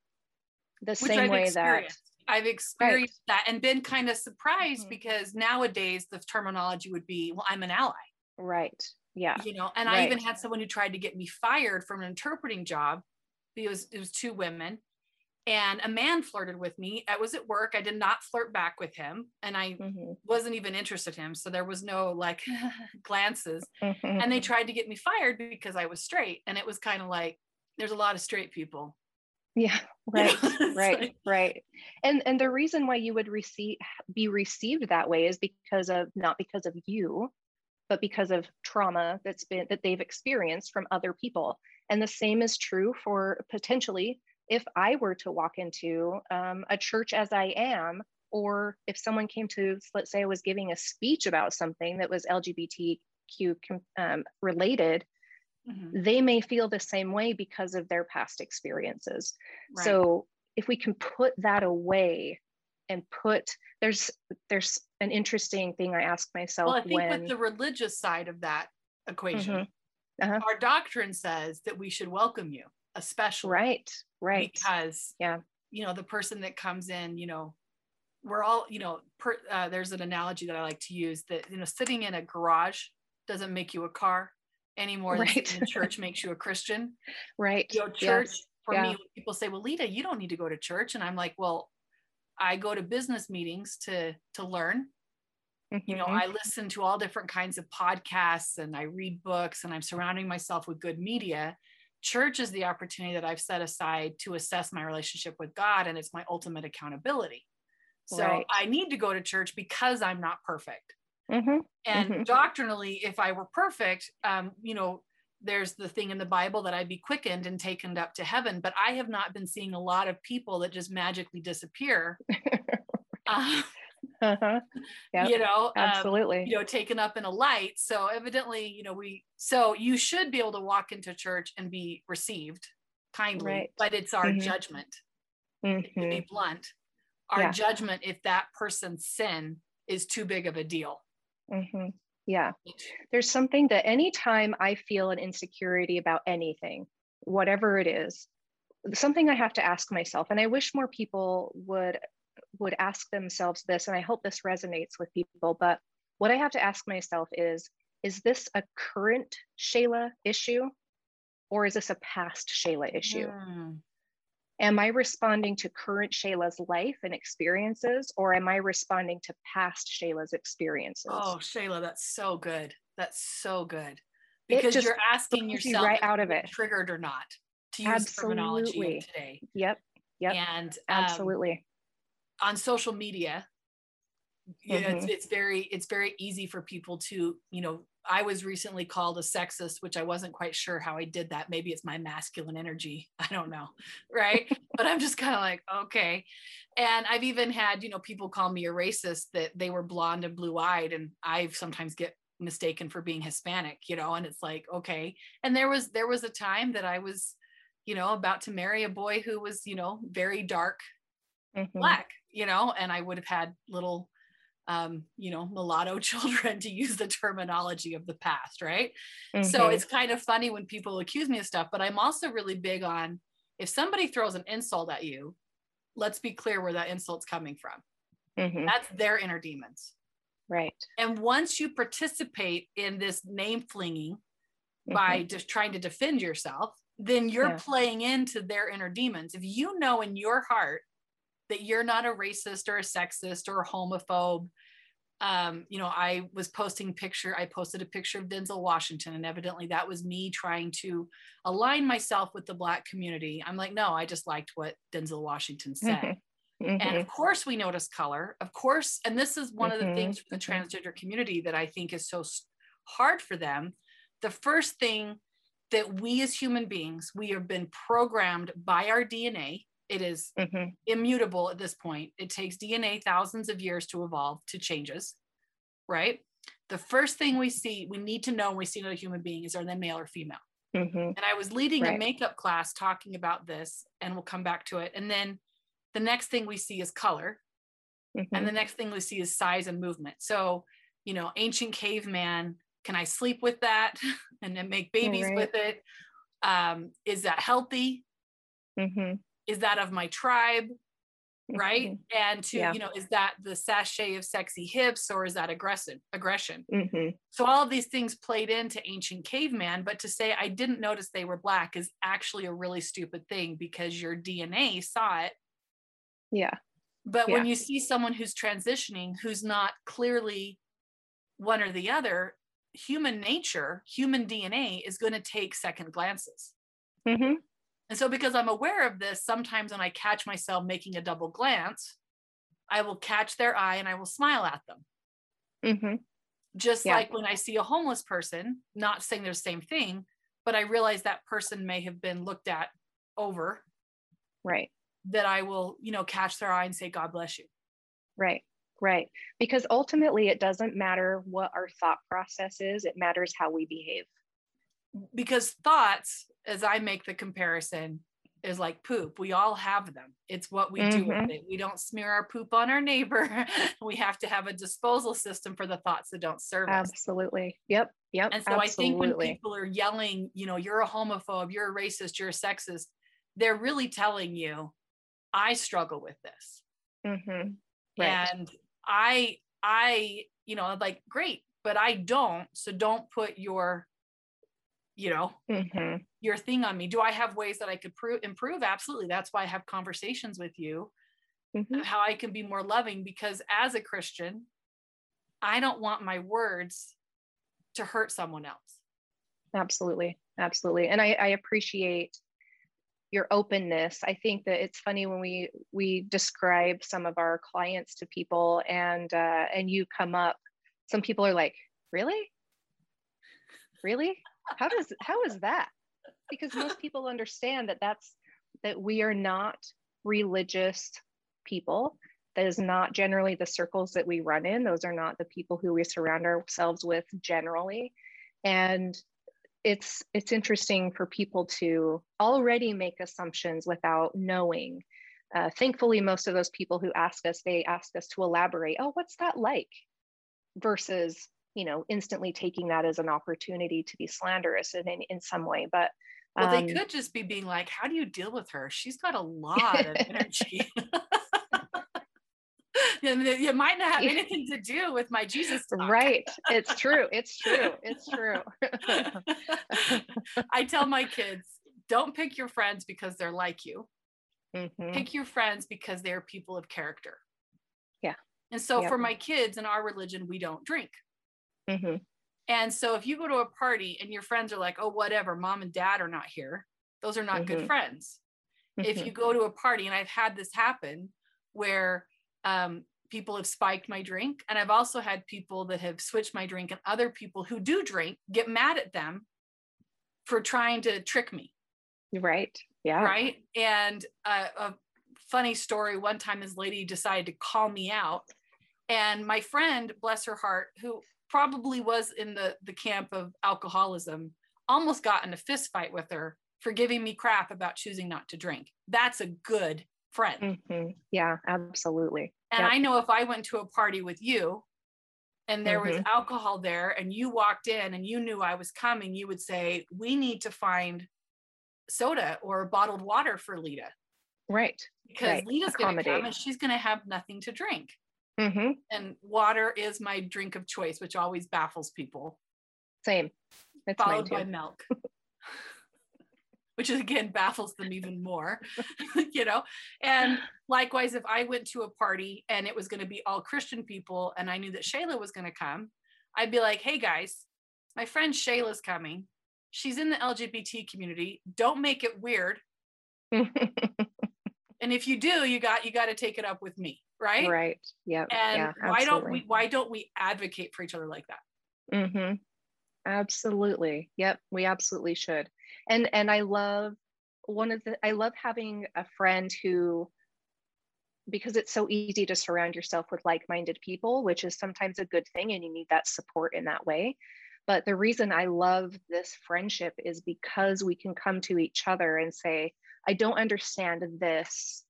The Which same I've way that I've experienced right. that and been kind of surprised mm-hmm. because nowadays the terminology would be, well, I'm an ally. Right. Yeah. You know, and right. I even had someone who tried to get me fired from an interpreting job. It was it was two women and a man flirted with me. I was at work. I did not flirt back with him, and I mm-hmm. wasn't even interested in him. So there was no like glances. Mm-hmm. And they tried to get me fired because I was straight, and it was kind of like there's a lot of straight people. Yeah, right, right, like, right. And and the reason why you would receive be received that way is because of not because of you, but because of trauma that's been that they've experienced from other people. And the same is true for potentially if I were to walk into um, a church as I am, or if someone came to, let's say I was giving a speech about something that was LGBTQ um, related, mm-hmm. they may feel the same way because of their past experiences. Right. So if we can put that away and put there's there's an interesting thing I ask myself. Well, I think when, with the religious side of that equation, mm-hmm. uh-huh. our doctrine says that we should welcome you, especially right right because yeah you know the person that comes in you know we're all you know per, uh, there's an analogy that i like to use that you know sitting in a garage doesn't make you a car anymore right. than church makes you a christian right you know church yes. for yeah. me people say well lita you don't need to go to church and i'm like well i go to business meetings to to learn mm-hmm. you know mm-hmm. i listen to all different kinds of podcasts and i read books and i'm surrounding myself with good media church is the opportunity that I've set aside to assess my relationship with God, and it's my ultimate accountability. So right. I need to go to church because I'm not perfect. Mm-hmm. And Mhm. doctrinally, if I were perfect, um, you know, there's the thing in the Bible that I'd be quickened and taken up to heaven. But I have not been seeing a lot of people that just magically disappear. uh, Uh-huh. Yep. You know, um, Absolutely. you know, taken up in a light. So evidently, you know, we so you should be able to walk into church and be received kindly, Right. but it's our Mhm. judgment. To Mhm. be blunt, our Yeah. judgment if that person's sin is too big of a deal. Hmm Yeah. There's something that anytime I feel an insecurity about anything, whatever it is, something I have to ask myself, and I wish more people would would ask themselves this, and I hope this resonates with people. But what I have to ask myself is, is this a current Shala issue, or is this a past Shala issue? Mm. Am I responding to current Shala's life and experiences, or am I responding to past Shala's experiences? Oh, Shala, that's so good. That's so good. Because you're asking yourself right out of it. triggered or not to use terminology Absolutely. of today. Yep. Yep. And um, Absolutely. on social media, you know, it's, Mhm. it's very it's very easy for people to you know i was recently called a sexist which i wasn't quite sure how i did that. Maybe it's my masculine energy. I don't know right? But i'm just kind of like okay. And i've even had you know people call me a racist that they were blonde and blue eyed and i sometimes get mistaken for being hispanic you know and it's like okay. And there was there was a time that i was you know about to marry a boy who was you know very dark Mhm. black you know and i would have had little um you know mulatto children to use the terminology of the past right so Mhm. it's kind of funny when people accuse me of stuff but i'm also really big on if somebody throws an insult at you let's be clear where that insult's coming from Mhm. that's their inner demons right. and once you participate in this name flinging by just trying to defend yourself, then you're Yeah. playing into their inner demons. If you know in your heart that you're not a racist or a sexist or a homophobe, um, you know, I was posting picture, I posted a picture of Denzel Washington, and evidently that was me trying to align myself with the black community. I'm like, no, I just liked what Denzel Washington said. Mhm. And of course, we notice color. Of course, and this is one of the things for the mhm. transgender community that I think is so hard for them. The first thing that we as human beings, we have been programmed by our DNA. It is Mhm. immutable at this point. It takes DNA thousands of years to evolve to changes, right? The first thing we see, we need to know when we see another human being is are they male or female? Mhm. And I was leading a makeup class talking about this, and we'll come back to it. And then the next thing we see is color, and Mhm. the next thing we see is size and movement. So, you know, ancient caveman, can I sleep with that and then make babies Right. with it? Um, is that healthy? Mhm. Is that of my tribe? Right. Mhm. And to, Yeah. you know, is that the sachet of sexy hips or is that aggression? Aggression. Mhm. So all of these things played into ancient caveman, but to say I didn't notice they were black is actually a really stupid thing because your DNA saw it. Yeah. But when you see someone who's transitioning who's not clearly one or the other, human nature, human DNA is going to take second glances. Mhm. And so because I'm aware of this, sometimes when I catch myself making a double glance, I will catch their eye and I will smile at them. Mhm. just Yeah. like when I see a homeless person, not saying they're the same thing, but I realize that person may have been looked at over, Right. that I will, you know, catch their eye and say, God bless you. Right. Right. Because ultimately, it doesn't matter what our thought process is, it matters how we behave. Because thoughts, as I make the comparison, is like poop. We all have them. It's what we do with Mhm. it. We don't smear our poop on our neighbor. we have to have a disposal system for the thoughts that don't serve us. Absolutely. Yep. Yep. And so I think when people are yelling, you know, you're a homophobe, you're a racist, you're a sexist, they're really telling you, I struggle with this. Mhm. Right. And I, I, you know, like, great, but I don't. So don't put your, you know, Mhm. your thing on me. Do I have ways that I could pro- improve? Absolutely. That's why I have conversations with you, Mhm. how I can be more loving because as a Christian, I don't want my words to hurt someone else. Absolutely. Absolutely. And I, I appreciate your openness. I think that it's funny when we we describe some of our clients to people and uh, and you come up some people are like, really? Really? How does how is that? Because most people understand that that's that we are not religious people. That is not generally the circles that we run in. Those are not the people who we surround ourselves with generally. And it's it's interesting for people to already make assumptions without knowing uh, thankfully most of those people who ask us they ask us to elaborate oh what's that like versus you know instantly taking that as an opportunity to be slanderous in, in, in some way but well they um, could just be being like how do you deal with her she's got a lot of energy it might not have anything to do with my Jesus talk. Right. It's true. It's true. It's true. I tell my kids, don't pick your friends because they're like you. Mm-hmm. Pick your friends because they're people of character. Yeah. And so yep. for my kids in our religion, we don't drink. Mm-hmm. And so if you go to a party and your friends are like, oh, whatever, mom and dad are not here, those are not mm-hmm. good friends. If mm-hmm. you go to a party, and I've had this happen where um, people have spiked my drink, and I've also had people that have switched my drink, and other people who do drink get mad at them for trying to trick me. Right. Yeah. Right. And uh, a funny story one time, this lady decided to call me out. And my friend, bless her heart, who probably was in the, the camp of alcoholism, almost got in a fist fight with her for giving me crap about choosing not to drink. That's a good friend. Mm-hmm. Yeah, absolutely. And yep. I know if I went to a party with you and there mm-hmm. was alcohol there and you walked in and you knew I was coming, you would say, We need to find soda or bottled water for Lita. Right. Because right. Lita's going to come and she's going to have nothing to drink. Mm-hmm. And water is my drink of choice, which always baffles people. Same. It's followed by milk. which is, again baffles them even more, you know. And likewise, if I went to a party and it was going to be all Christian people and I knew that Shala was going to come, I'd be like, hey guys, my friend Shala's coming she's in the LGBT community. Don't make it weird. and if you do, you got you got to take it up with me, right? Right. Yep. And yeah, why don't we why don't we advocate for each other like that? Mm-hmm. Absolutely. Yep. We absolutely should. And and I love one of the I love having a friend who because it's so easy to surround yourself with like-minded people, which is sometimes a good thing and you need that support in that way. But the reason I love this friendship is because we can come to each other and say, I don't understand this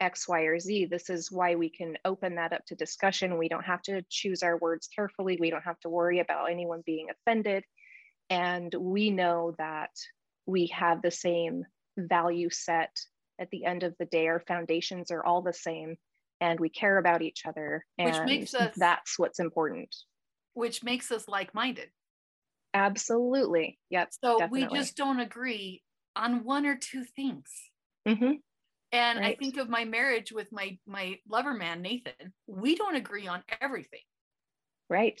X, Y, or Z. This is why we can open that up to discussion. We don't have to choose our words carefully. We don't have to worry about anyone being offended. And we know that we have the same value set at the end of the day. Our foundations are all the same and we care about each other. And which makes us, that's what's important. Which makes us like minded. Absolutely. Yep. So definitely. we just don't agree on one or two things. Mm-hmm. And right. I think of my marriage with my my lover man Nathan. We don't agree on everything. Right.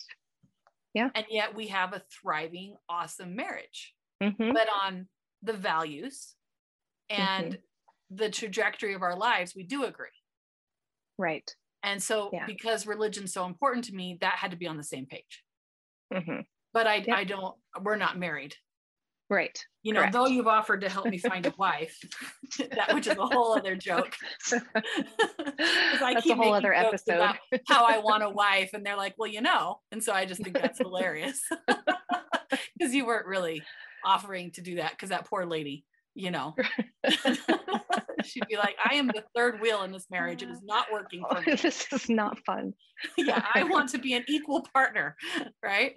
Yeah. And yet we have a thriving, awesome marriage. Mm-hmm. But on the values and mm-hmm. the trajectory of our lives, we do agree. Right. And so, yeah. because religion's so important to me, that had to be on the same page. Mm-hmm but I, yep. I don't, we're not married. Right. You know, Correct. though you've offered to help me find a wife, that which is a whole other joke. I that's a whole other episode. how I want a wife, and they're like, "Well, you know," and so I just think that's hilarious because you weren't really offering to do that because that poor lady, you know, she'd be like, I am the third wheel in this marriage. It is not working for me. this is not fun. yeah, I want to be an equal partner, right?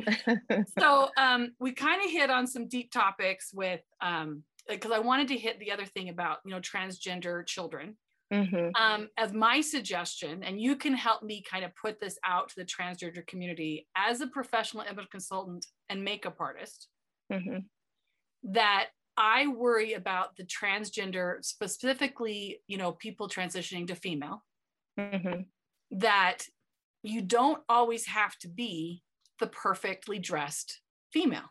so um, we kind of hit on some deep topics with um, because I wanted to hit the other thing about you know transgender children. Mm-hmm. Um, as my suggestion, and you can help me kind of put this out to the transgender community as a professional image consultant and makeup artist, mm-hmm. that I worry about the transgender, specifically, you know, people transitioning to female, mm-hmm. that you don't always have to be the perfectly dressed female.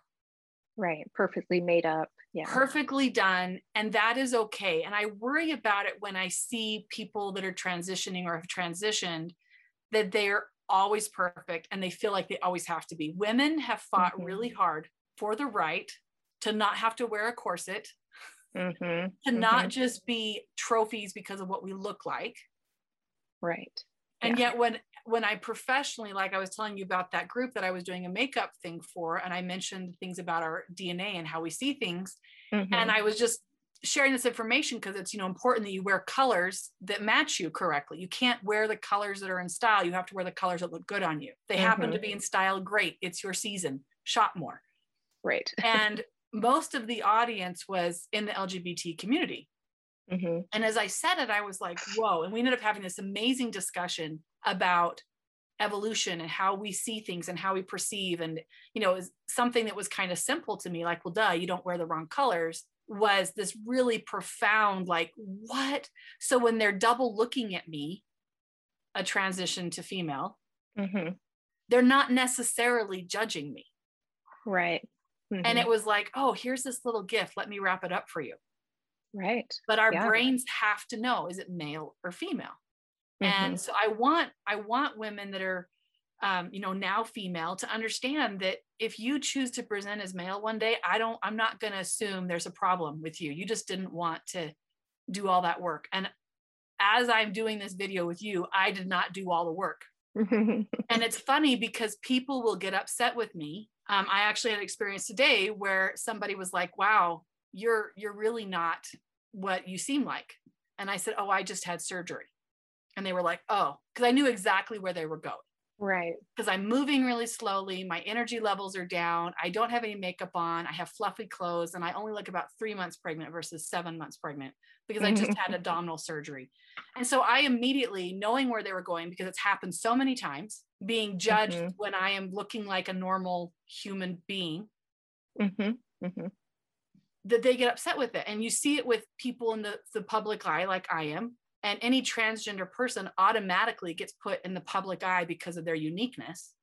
Right. Perfectly made up. Yeah. Perfectly done. And that is okay. And I worry about it when I see people that are transitioning or have transitioned that they're always perfect and they feel like they always have to be. Women have fought Mhm. really hard for the right to not have to wear a corset, Mhm, to not mhm. just be trophies because of what we look like. right. And Yeah. yet when when I professionally, like I was telling you about that group that I was doing a makeup thing for, and I mentioned things about our DNA and how we see things, Mhm, and I was just sharing this information because it's you know important that you wear colors that match you correctly. You can't wear the colors that are in style. You have to wear the colors that look good on you. They happen to be in style, great. It's your season. Shop more. right. And most of the audience was in the LGBT community. Mhm, And as I said it, I was like, whoa. And we ended up having this amazing discussion about evolution and how we see things and how we perceive. And, you know, it was something that was kind of simple to me, like, well, duh, you don't wear the wrong colors, was this really profound, like, what? So when they're double looking at me, a transition to female, mhm, they're not necessarily judging me. Right. And Mhm, it was like, oh, here's this little gift. Let me wrap it up for you. right. but our Yeah. brains have to know is it male or female Mhm, and so i want i want women that are um, you know now female to understand that if you choose to present as male one day i don't i'm not going to assume there's a problem with you you just didn't want to do all that work and as i'm doing this video with you i did not do all the work and it's funny because people will get upset with me um, i actually had an experience today where somebody was like wow you're you're really not what you seem like. And i said oh i just had surgery. And they were like oh because i knew exactly where they were going. Right. because i'm moving really slowly my energy levels are down i don't have any makeup on i have fluffy clothes and i only look about three months pregnant versus seven months pregnant because i just had abdominal surgery. And so i immediately knowing where they were going because it's happened so many times being judged Mhm. when i am looking like a normal human being Mhm, mhm, that they get upset with it and you see it with people in the, the public eye like i am and any transgender person automatically gets put in the public eye because of their uniqueness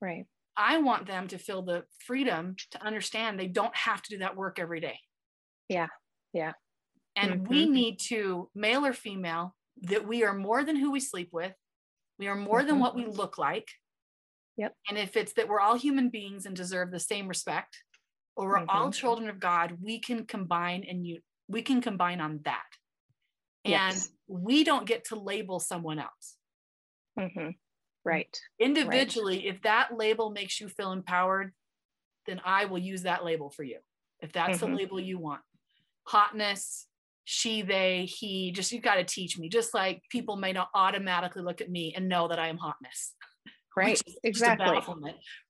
Right. I want them to feel the freedom to understand they don't have to do that work every day. Yeah, yeah. And we Mhm. need to, male or female, that we are more than who we sleep with. We are more than Mhm. what we look like. Yep. And if it's that we're all human beings and deserve the same respect, or we're all Mhm. children of God, we can combine and you we can combine on that. And Yes. we don't get to label someone else. Mhm, Right. individually if that label makes you feel empowered then i will use that label for you if that's the Mhm. label you want hotness she they he just you've got to teach me just like people may not automatically look at me and know that i am hotness Right. is just a Exactly.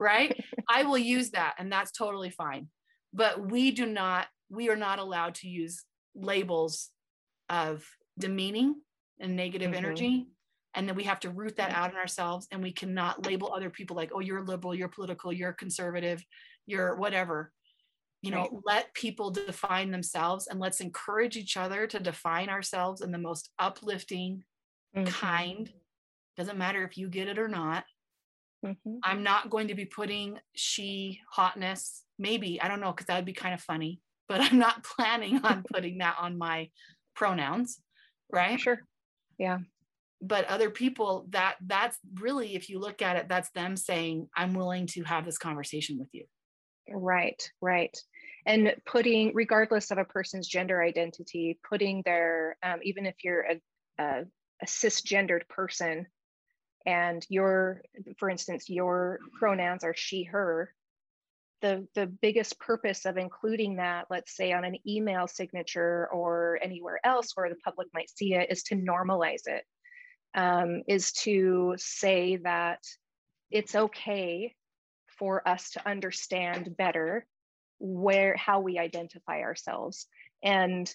right i will use that and that's totally fine but we do not we are not allowed to use labels of demeaning and negative Mhm. energy and then we have to root that out in ourselves and we cannot label other people like oh you're liberal you're political you're conservative you're whatever you know Right. let people define themselves and let's encourage each other to define ourselves in the most uplifting Mhm, kind doesn't matter if you get it or not mhm. i'm not going to be putting she hotness maybe i don't know because that would be kind of funny but i'm not planning on putting that on my pronouns right Sure. Yeah. But other people that that's really if you look at it that's them saying i'm willing to have this conversation with you Right, right. And putting, regardless of a person's gender identity, putting their, um, even if you're a, a, a cisgendered person and your, for instance, your pronouns are she, her, the, the biggest purpose of including that, let's say on an email signature or anywhere else where the public might see it, is to normalize it. Um, is to say that it's okay for us to understand better where how we identify ourselves. And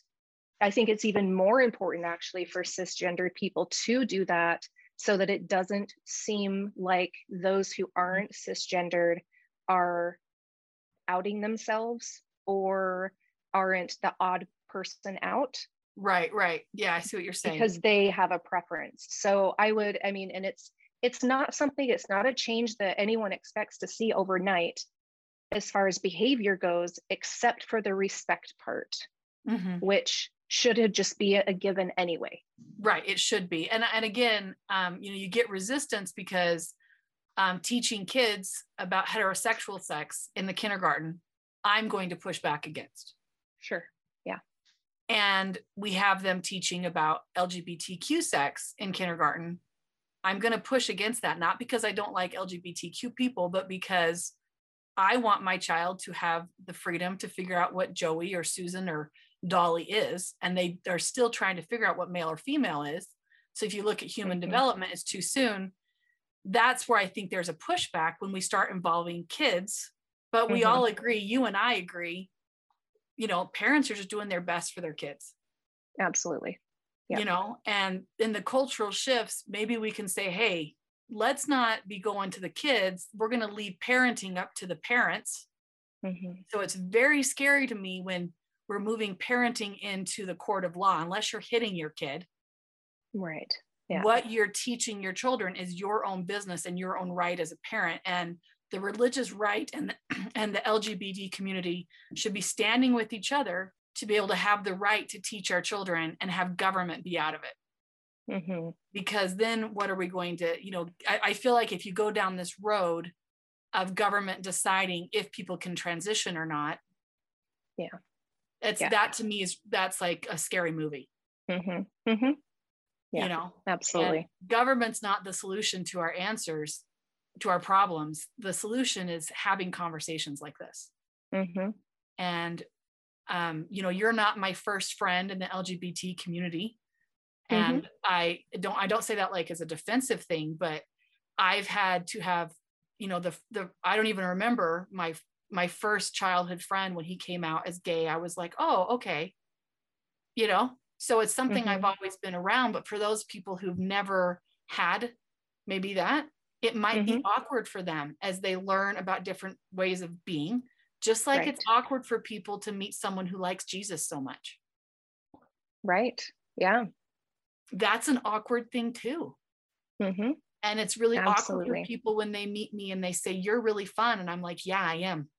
i think it's even more important actually for cisgendered people to do that so that it doesn't seem like those who aren't cisgendered are outing themselves or aren't the odd person out. Right right. Yeah i see what you're saying. Because they have a preference. So I would, I mean, and it's it's not something, it's not a change that anyone expects to see overnight as far as behavior goes, except for the respect part, Mhm. which should have just be a, a given anyway. right it should be and and again um you know you get resistance because um, teaching kids about heterosexual sex in the kindergarten, I'm going to push back against. Sure. Yeah. And we have them teaching about LGBTQ sex in kindergarten. I'm going to push against that, not because I don't like LGBTQ people, but because I want my child to have the freedom to figure out what Joey or Susan or Dolly is. And they are still trying to figure out what male or female is. So if you look at human mm-hmm. development, it's too soon. That's where I think there's a pushback when we start involving kids. But we mm-hmm. all agree, you and I agree, you know, parents are just doing their best for their kids. Absolutely. Yeah. You know, and in the cultural shifts, maybe we can say, hey, let's not be going to the kids. We're going to leave parenting up to the parents. Mm-hmm. So it's very scary to me when we're moving parenting into the court of law, unless you're hitting your kid. Right. Yeah. What you're teaching your children is your own business and your own right as a parent. And the religious right and the, and the LGBT community should be standing with each other to be able to have the right to teach our children and have government be out of it. Mm-hmm. Because then what are we going to, you know, I, I feel like if you go down this road of government deciding if people can transition or not. Yeah. It's yeah. that to me is that's like a scary movie. Mm-hmm. Mm-hmm yeah, you know absolutely and government's not the solution to our answers to our problems the solution is having conversations like this mm-hmm. and um, you know you're not my first friend in the lgbt community and mm-hmm. i don't i don't say that like as a defensive thing but i've had to have you know the the i don't even remember my my first childhood friend when he came out as gay i was like oh okay you know so it's something mm-hmm. I've always been around. But for those people who've never had maybe that, it might mm-hmm. be awkward for them as they learn about different ways of being, just like right. it's awkward for people to meet someone who likes Jesus so much. Right. Yeah. That's an awkward thing too. Mm-hmm. And it's really Absolutely. awkward for people when they meet me and they say, You're really fun. And I'm like, Yeah, I am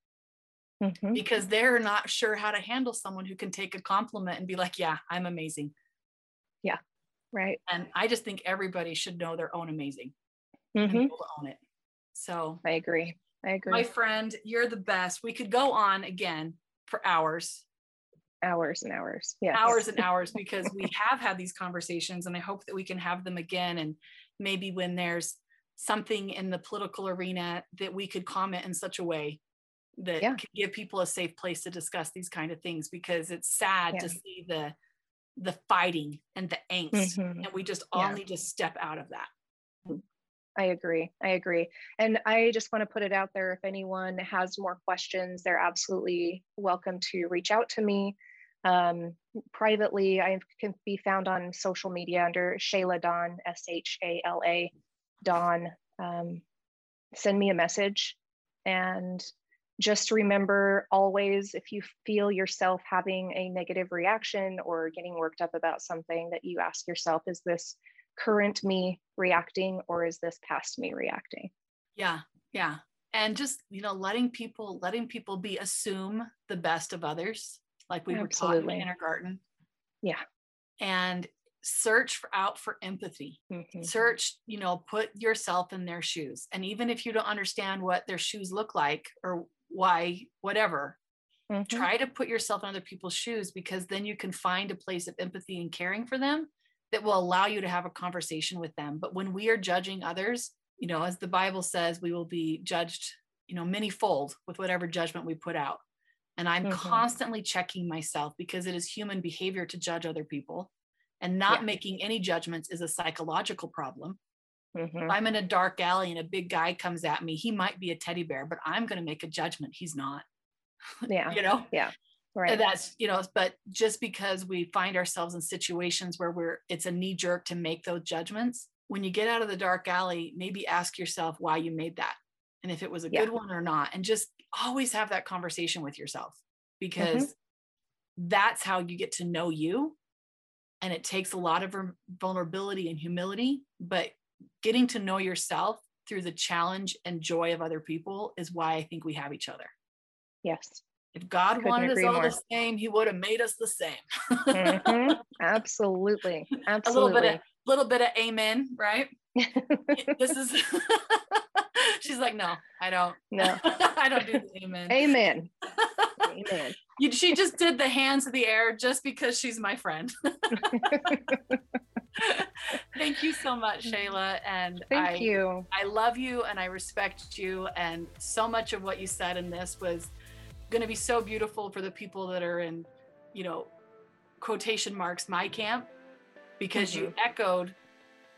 mm-hmm. because they're not sure how to handle someone who can take a compliment and be like, yeah, I'm amazing. Yeah. Right. And I just think everybody should know their own amazing mm-hmm. and own it. So I agree. I agree. My friend, you're the best. We could go on again for hours. Hours and hours. Yeah. Hours and hours because we have had these conversations and I hope that we can have them again. And maybe when there's something in the political arena that we could comment in such a way that yeah. can give people a safe place to discuss these kind of things because it's sad yeah. to see the the fighting and the angst mm-hmm. and we just all yeah. need to step out of that I agree. I agree. And I just want to put it out there if anyone has more questions, they're absolutely welcome to reach out to me. Um, privately, I can be found on social media under Shala Dawn, S H A L A Dawn. Um, send me a message. And just remember always if you feel yourself having a negative reaction or getting worked up about something that you ask yourself is this current me reacting or is this past me reacting? Yeah yeah. And just you know letting people letting people be assume the best of others like we Absolutely. were taught in kindergarten yeah and search for, out for empathy mm-hmm. search you know put yourself in their shoes and even if you don't understand what their shoes look like or why, whatever. Mm-hmm. Try to put yourself in other people's shoes because then you can find a place of empathy and caring for them that will allow you to have a conversation with them. But when we are judging others, you know, as the Bible says, we will be judged, you know, many fold with whatever judgment we put out. And I'm mm-hmm. constantly checking myself because it is human behavior to judge other people. And not yeah. making any judgments is a psychological problem. Mm-hmm. I'm in a dark alley and a big guy comes at me, he might be a teddy bear, but I'm going to make a judgment. He's not. Yeah. you know? Yeah. Right. And that's, you know, but just because we find ourselves in situations where we're, it's a knee jerk to make those judgments, when you get out of the dark alley, maybe ask yourself why you made that and if it was a yeah. good one or not. And just always have that conversation with yourself because mm-hmm. that's how you get to know you. And it takes a lot of vulnerability and humility, but getting to know yourself through the challenge and joy of other people is why I think we have each other. Yes. If God Couldn't wanted us all more. the same, He would have made us the same. mm-hmm. Absolutely. Absolutely. A little bit of little bit of amen, right? this is She's like, no, I don't. No. I don't do the amen. Amen. Amen. You, she just did the hands of the air just because she's my friend. Thank you so much, mm-hmm. Shala. And Thank I, you. I love you and I respect you. And so much of what you said in this was going to be so beautiful for the people that are in, you know, quotation marks, my camp, because you mm-hmm. echoed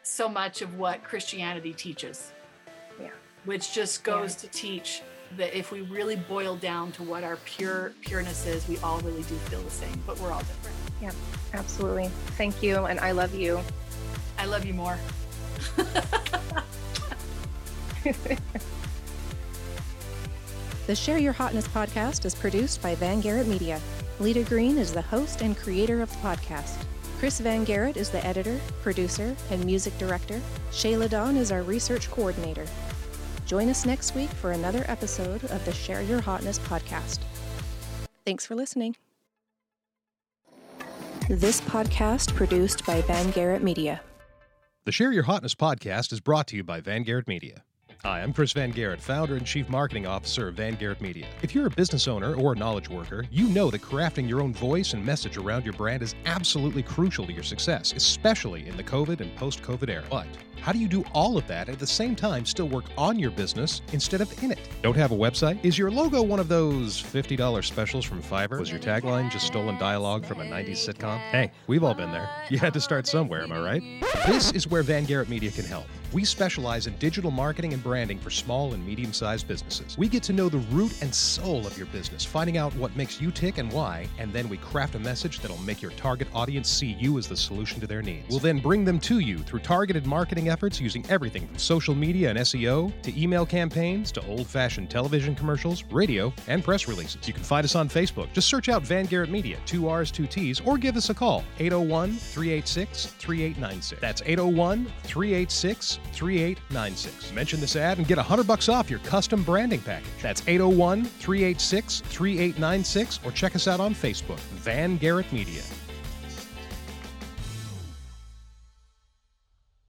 so much of what Christianity teaches. Yeah. Which just goes to teach that if we really boil down to what our pure pureness is, we all really do feel the same, but we're all different. Yeah, absolutely. Thank you. And I love you. I love you more. The Share Your Hotness podcast is produced by Van Garrett Media. Lita Green is the host and creator of the podcast. Chris Van Garrett is the editor, producer, and music director. Shala Dawn is our research coordinator. Join us next week for another episode of the Share Your Hotness podcast. Thanks for listening. This podcast produced by Van Garrett Media. The Share Your Hotness podcast is brought to you by Van Garrett Media. Hi, I'm Chris Van Garrett, founder and chief marketing officer of Van Garrett Media. If you're a business owner or a knowledge worker, you know that crafting your own voice and message around your brand is absolutely crucial to your success, especially in the COVID and post COVID era. But how do you do all of that at the same time still work on your business instead of in it? Don't have a website? Is your logo one of those $50 specials from Fiverr? Was your tagline just stolen dialogue from a 90s sitcom? Hey, we've all been there. You had to start somewhere, am I right? This is where Van Garrett Media can help. We specialize in digital marketing and branding for small and medium sized businesses. We get to know the root and soul of your business, finding out what makes you tick and why, and then we craft a message that'll make your target audience see you as the solution to their needs. We'll then bring them to you through targeted marketing efforts using everything from social media and SEO to email campaigns to old fashioned television commercials, radio, and press releases. You can find us on Facebook. Just search out Van Garrett Media, two R's, two T's, or give us a call, 801 386 3896. That's 801 386 3896. Mention this ad and get 100 bucks off your custom branding package. That's 801 386 3896 or check us out on Facebook, Van Garrett Media.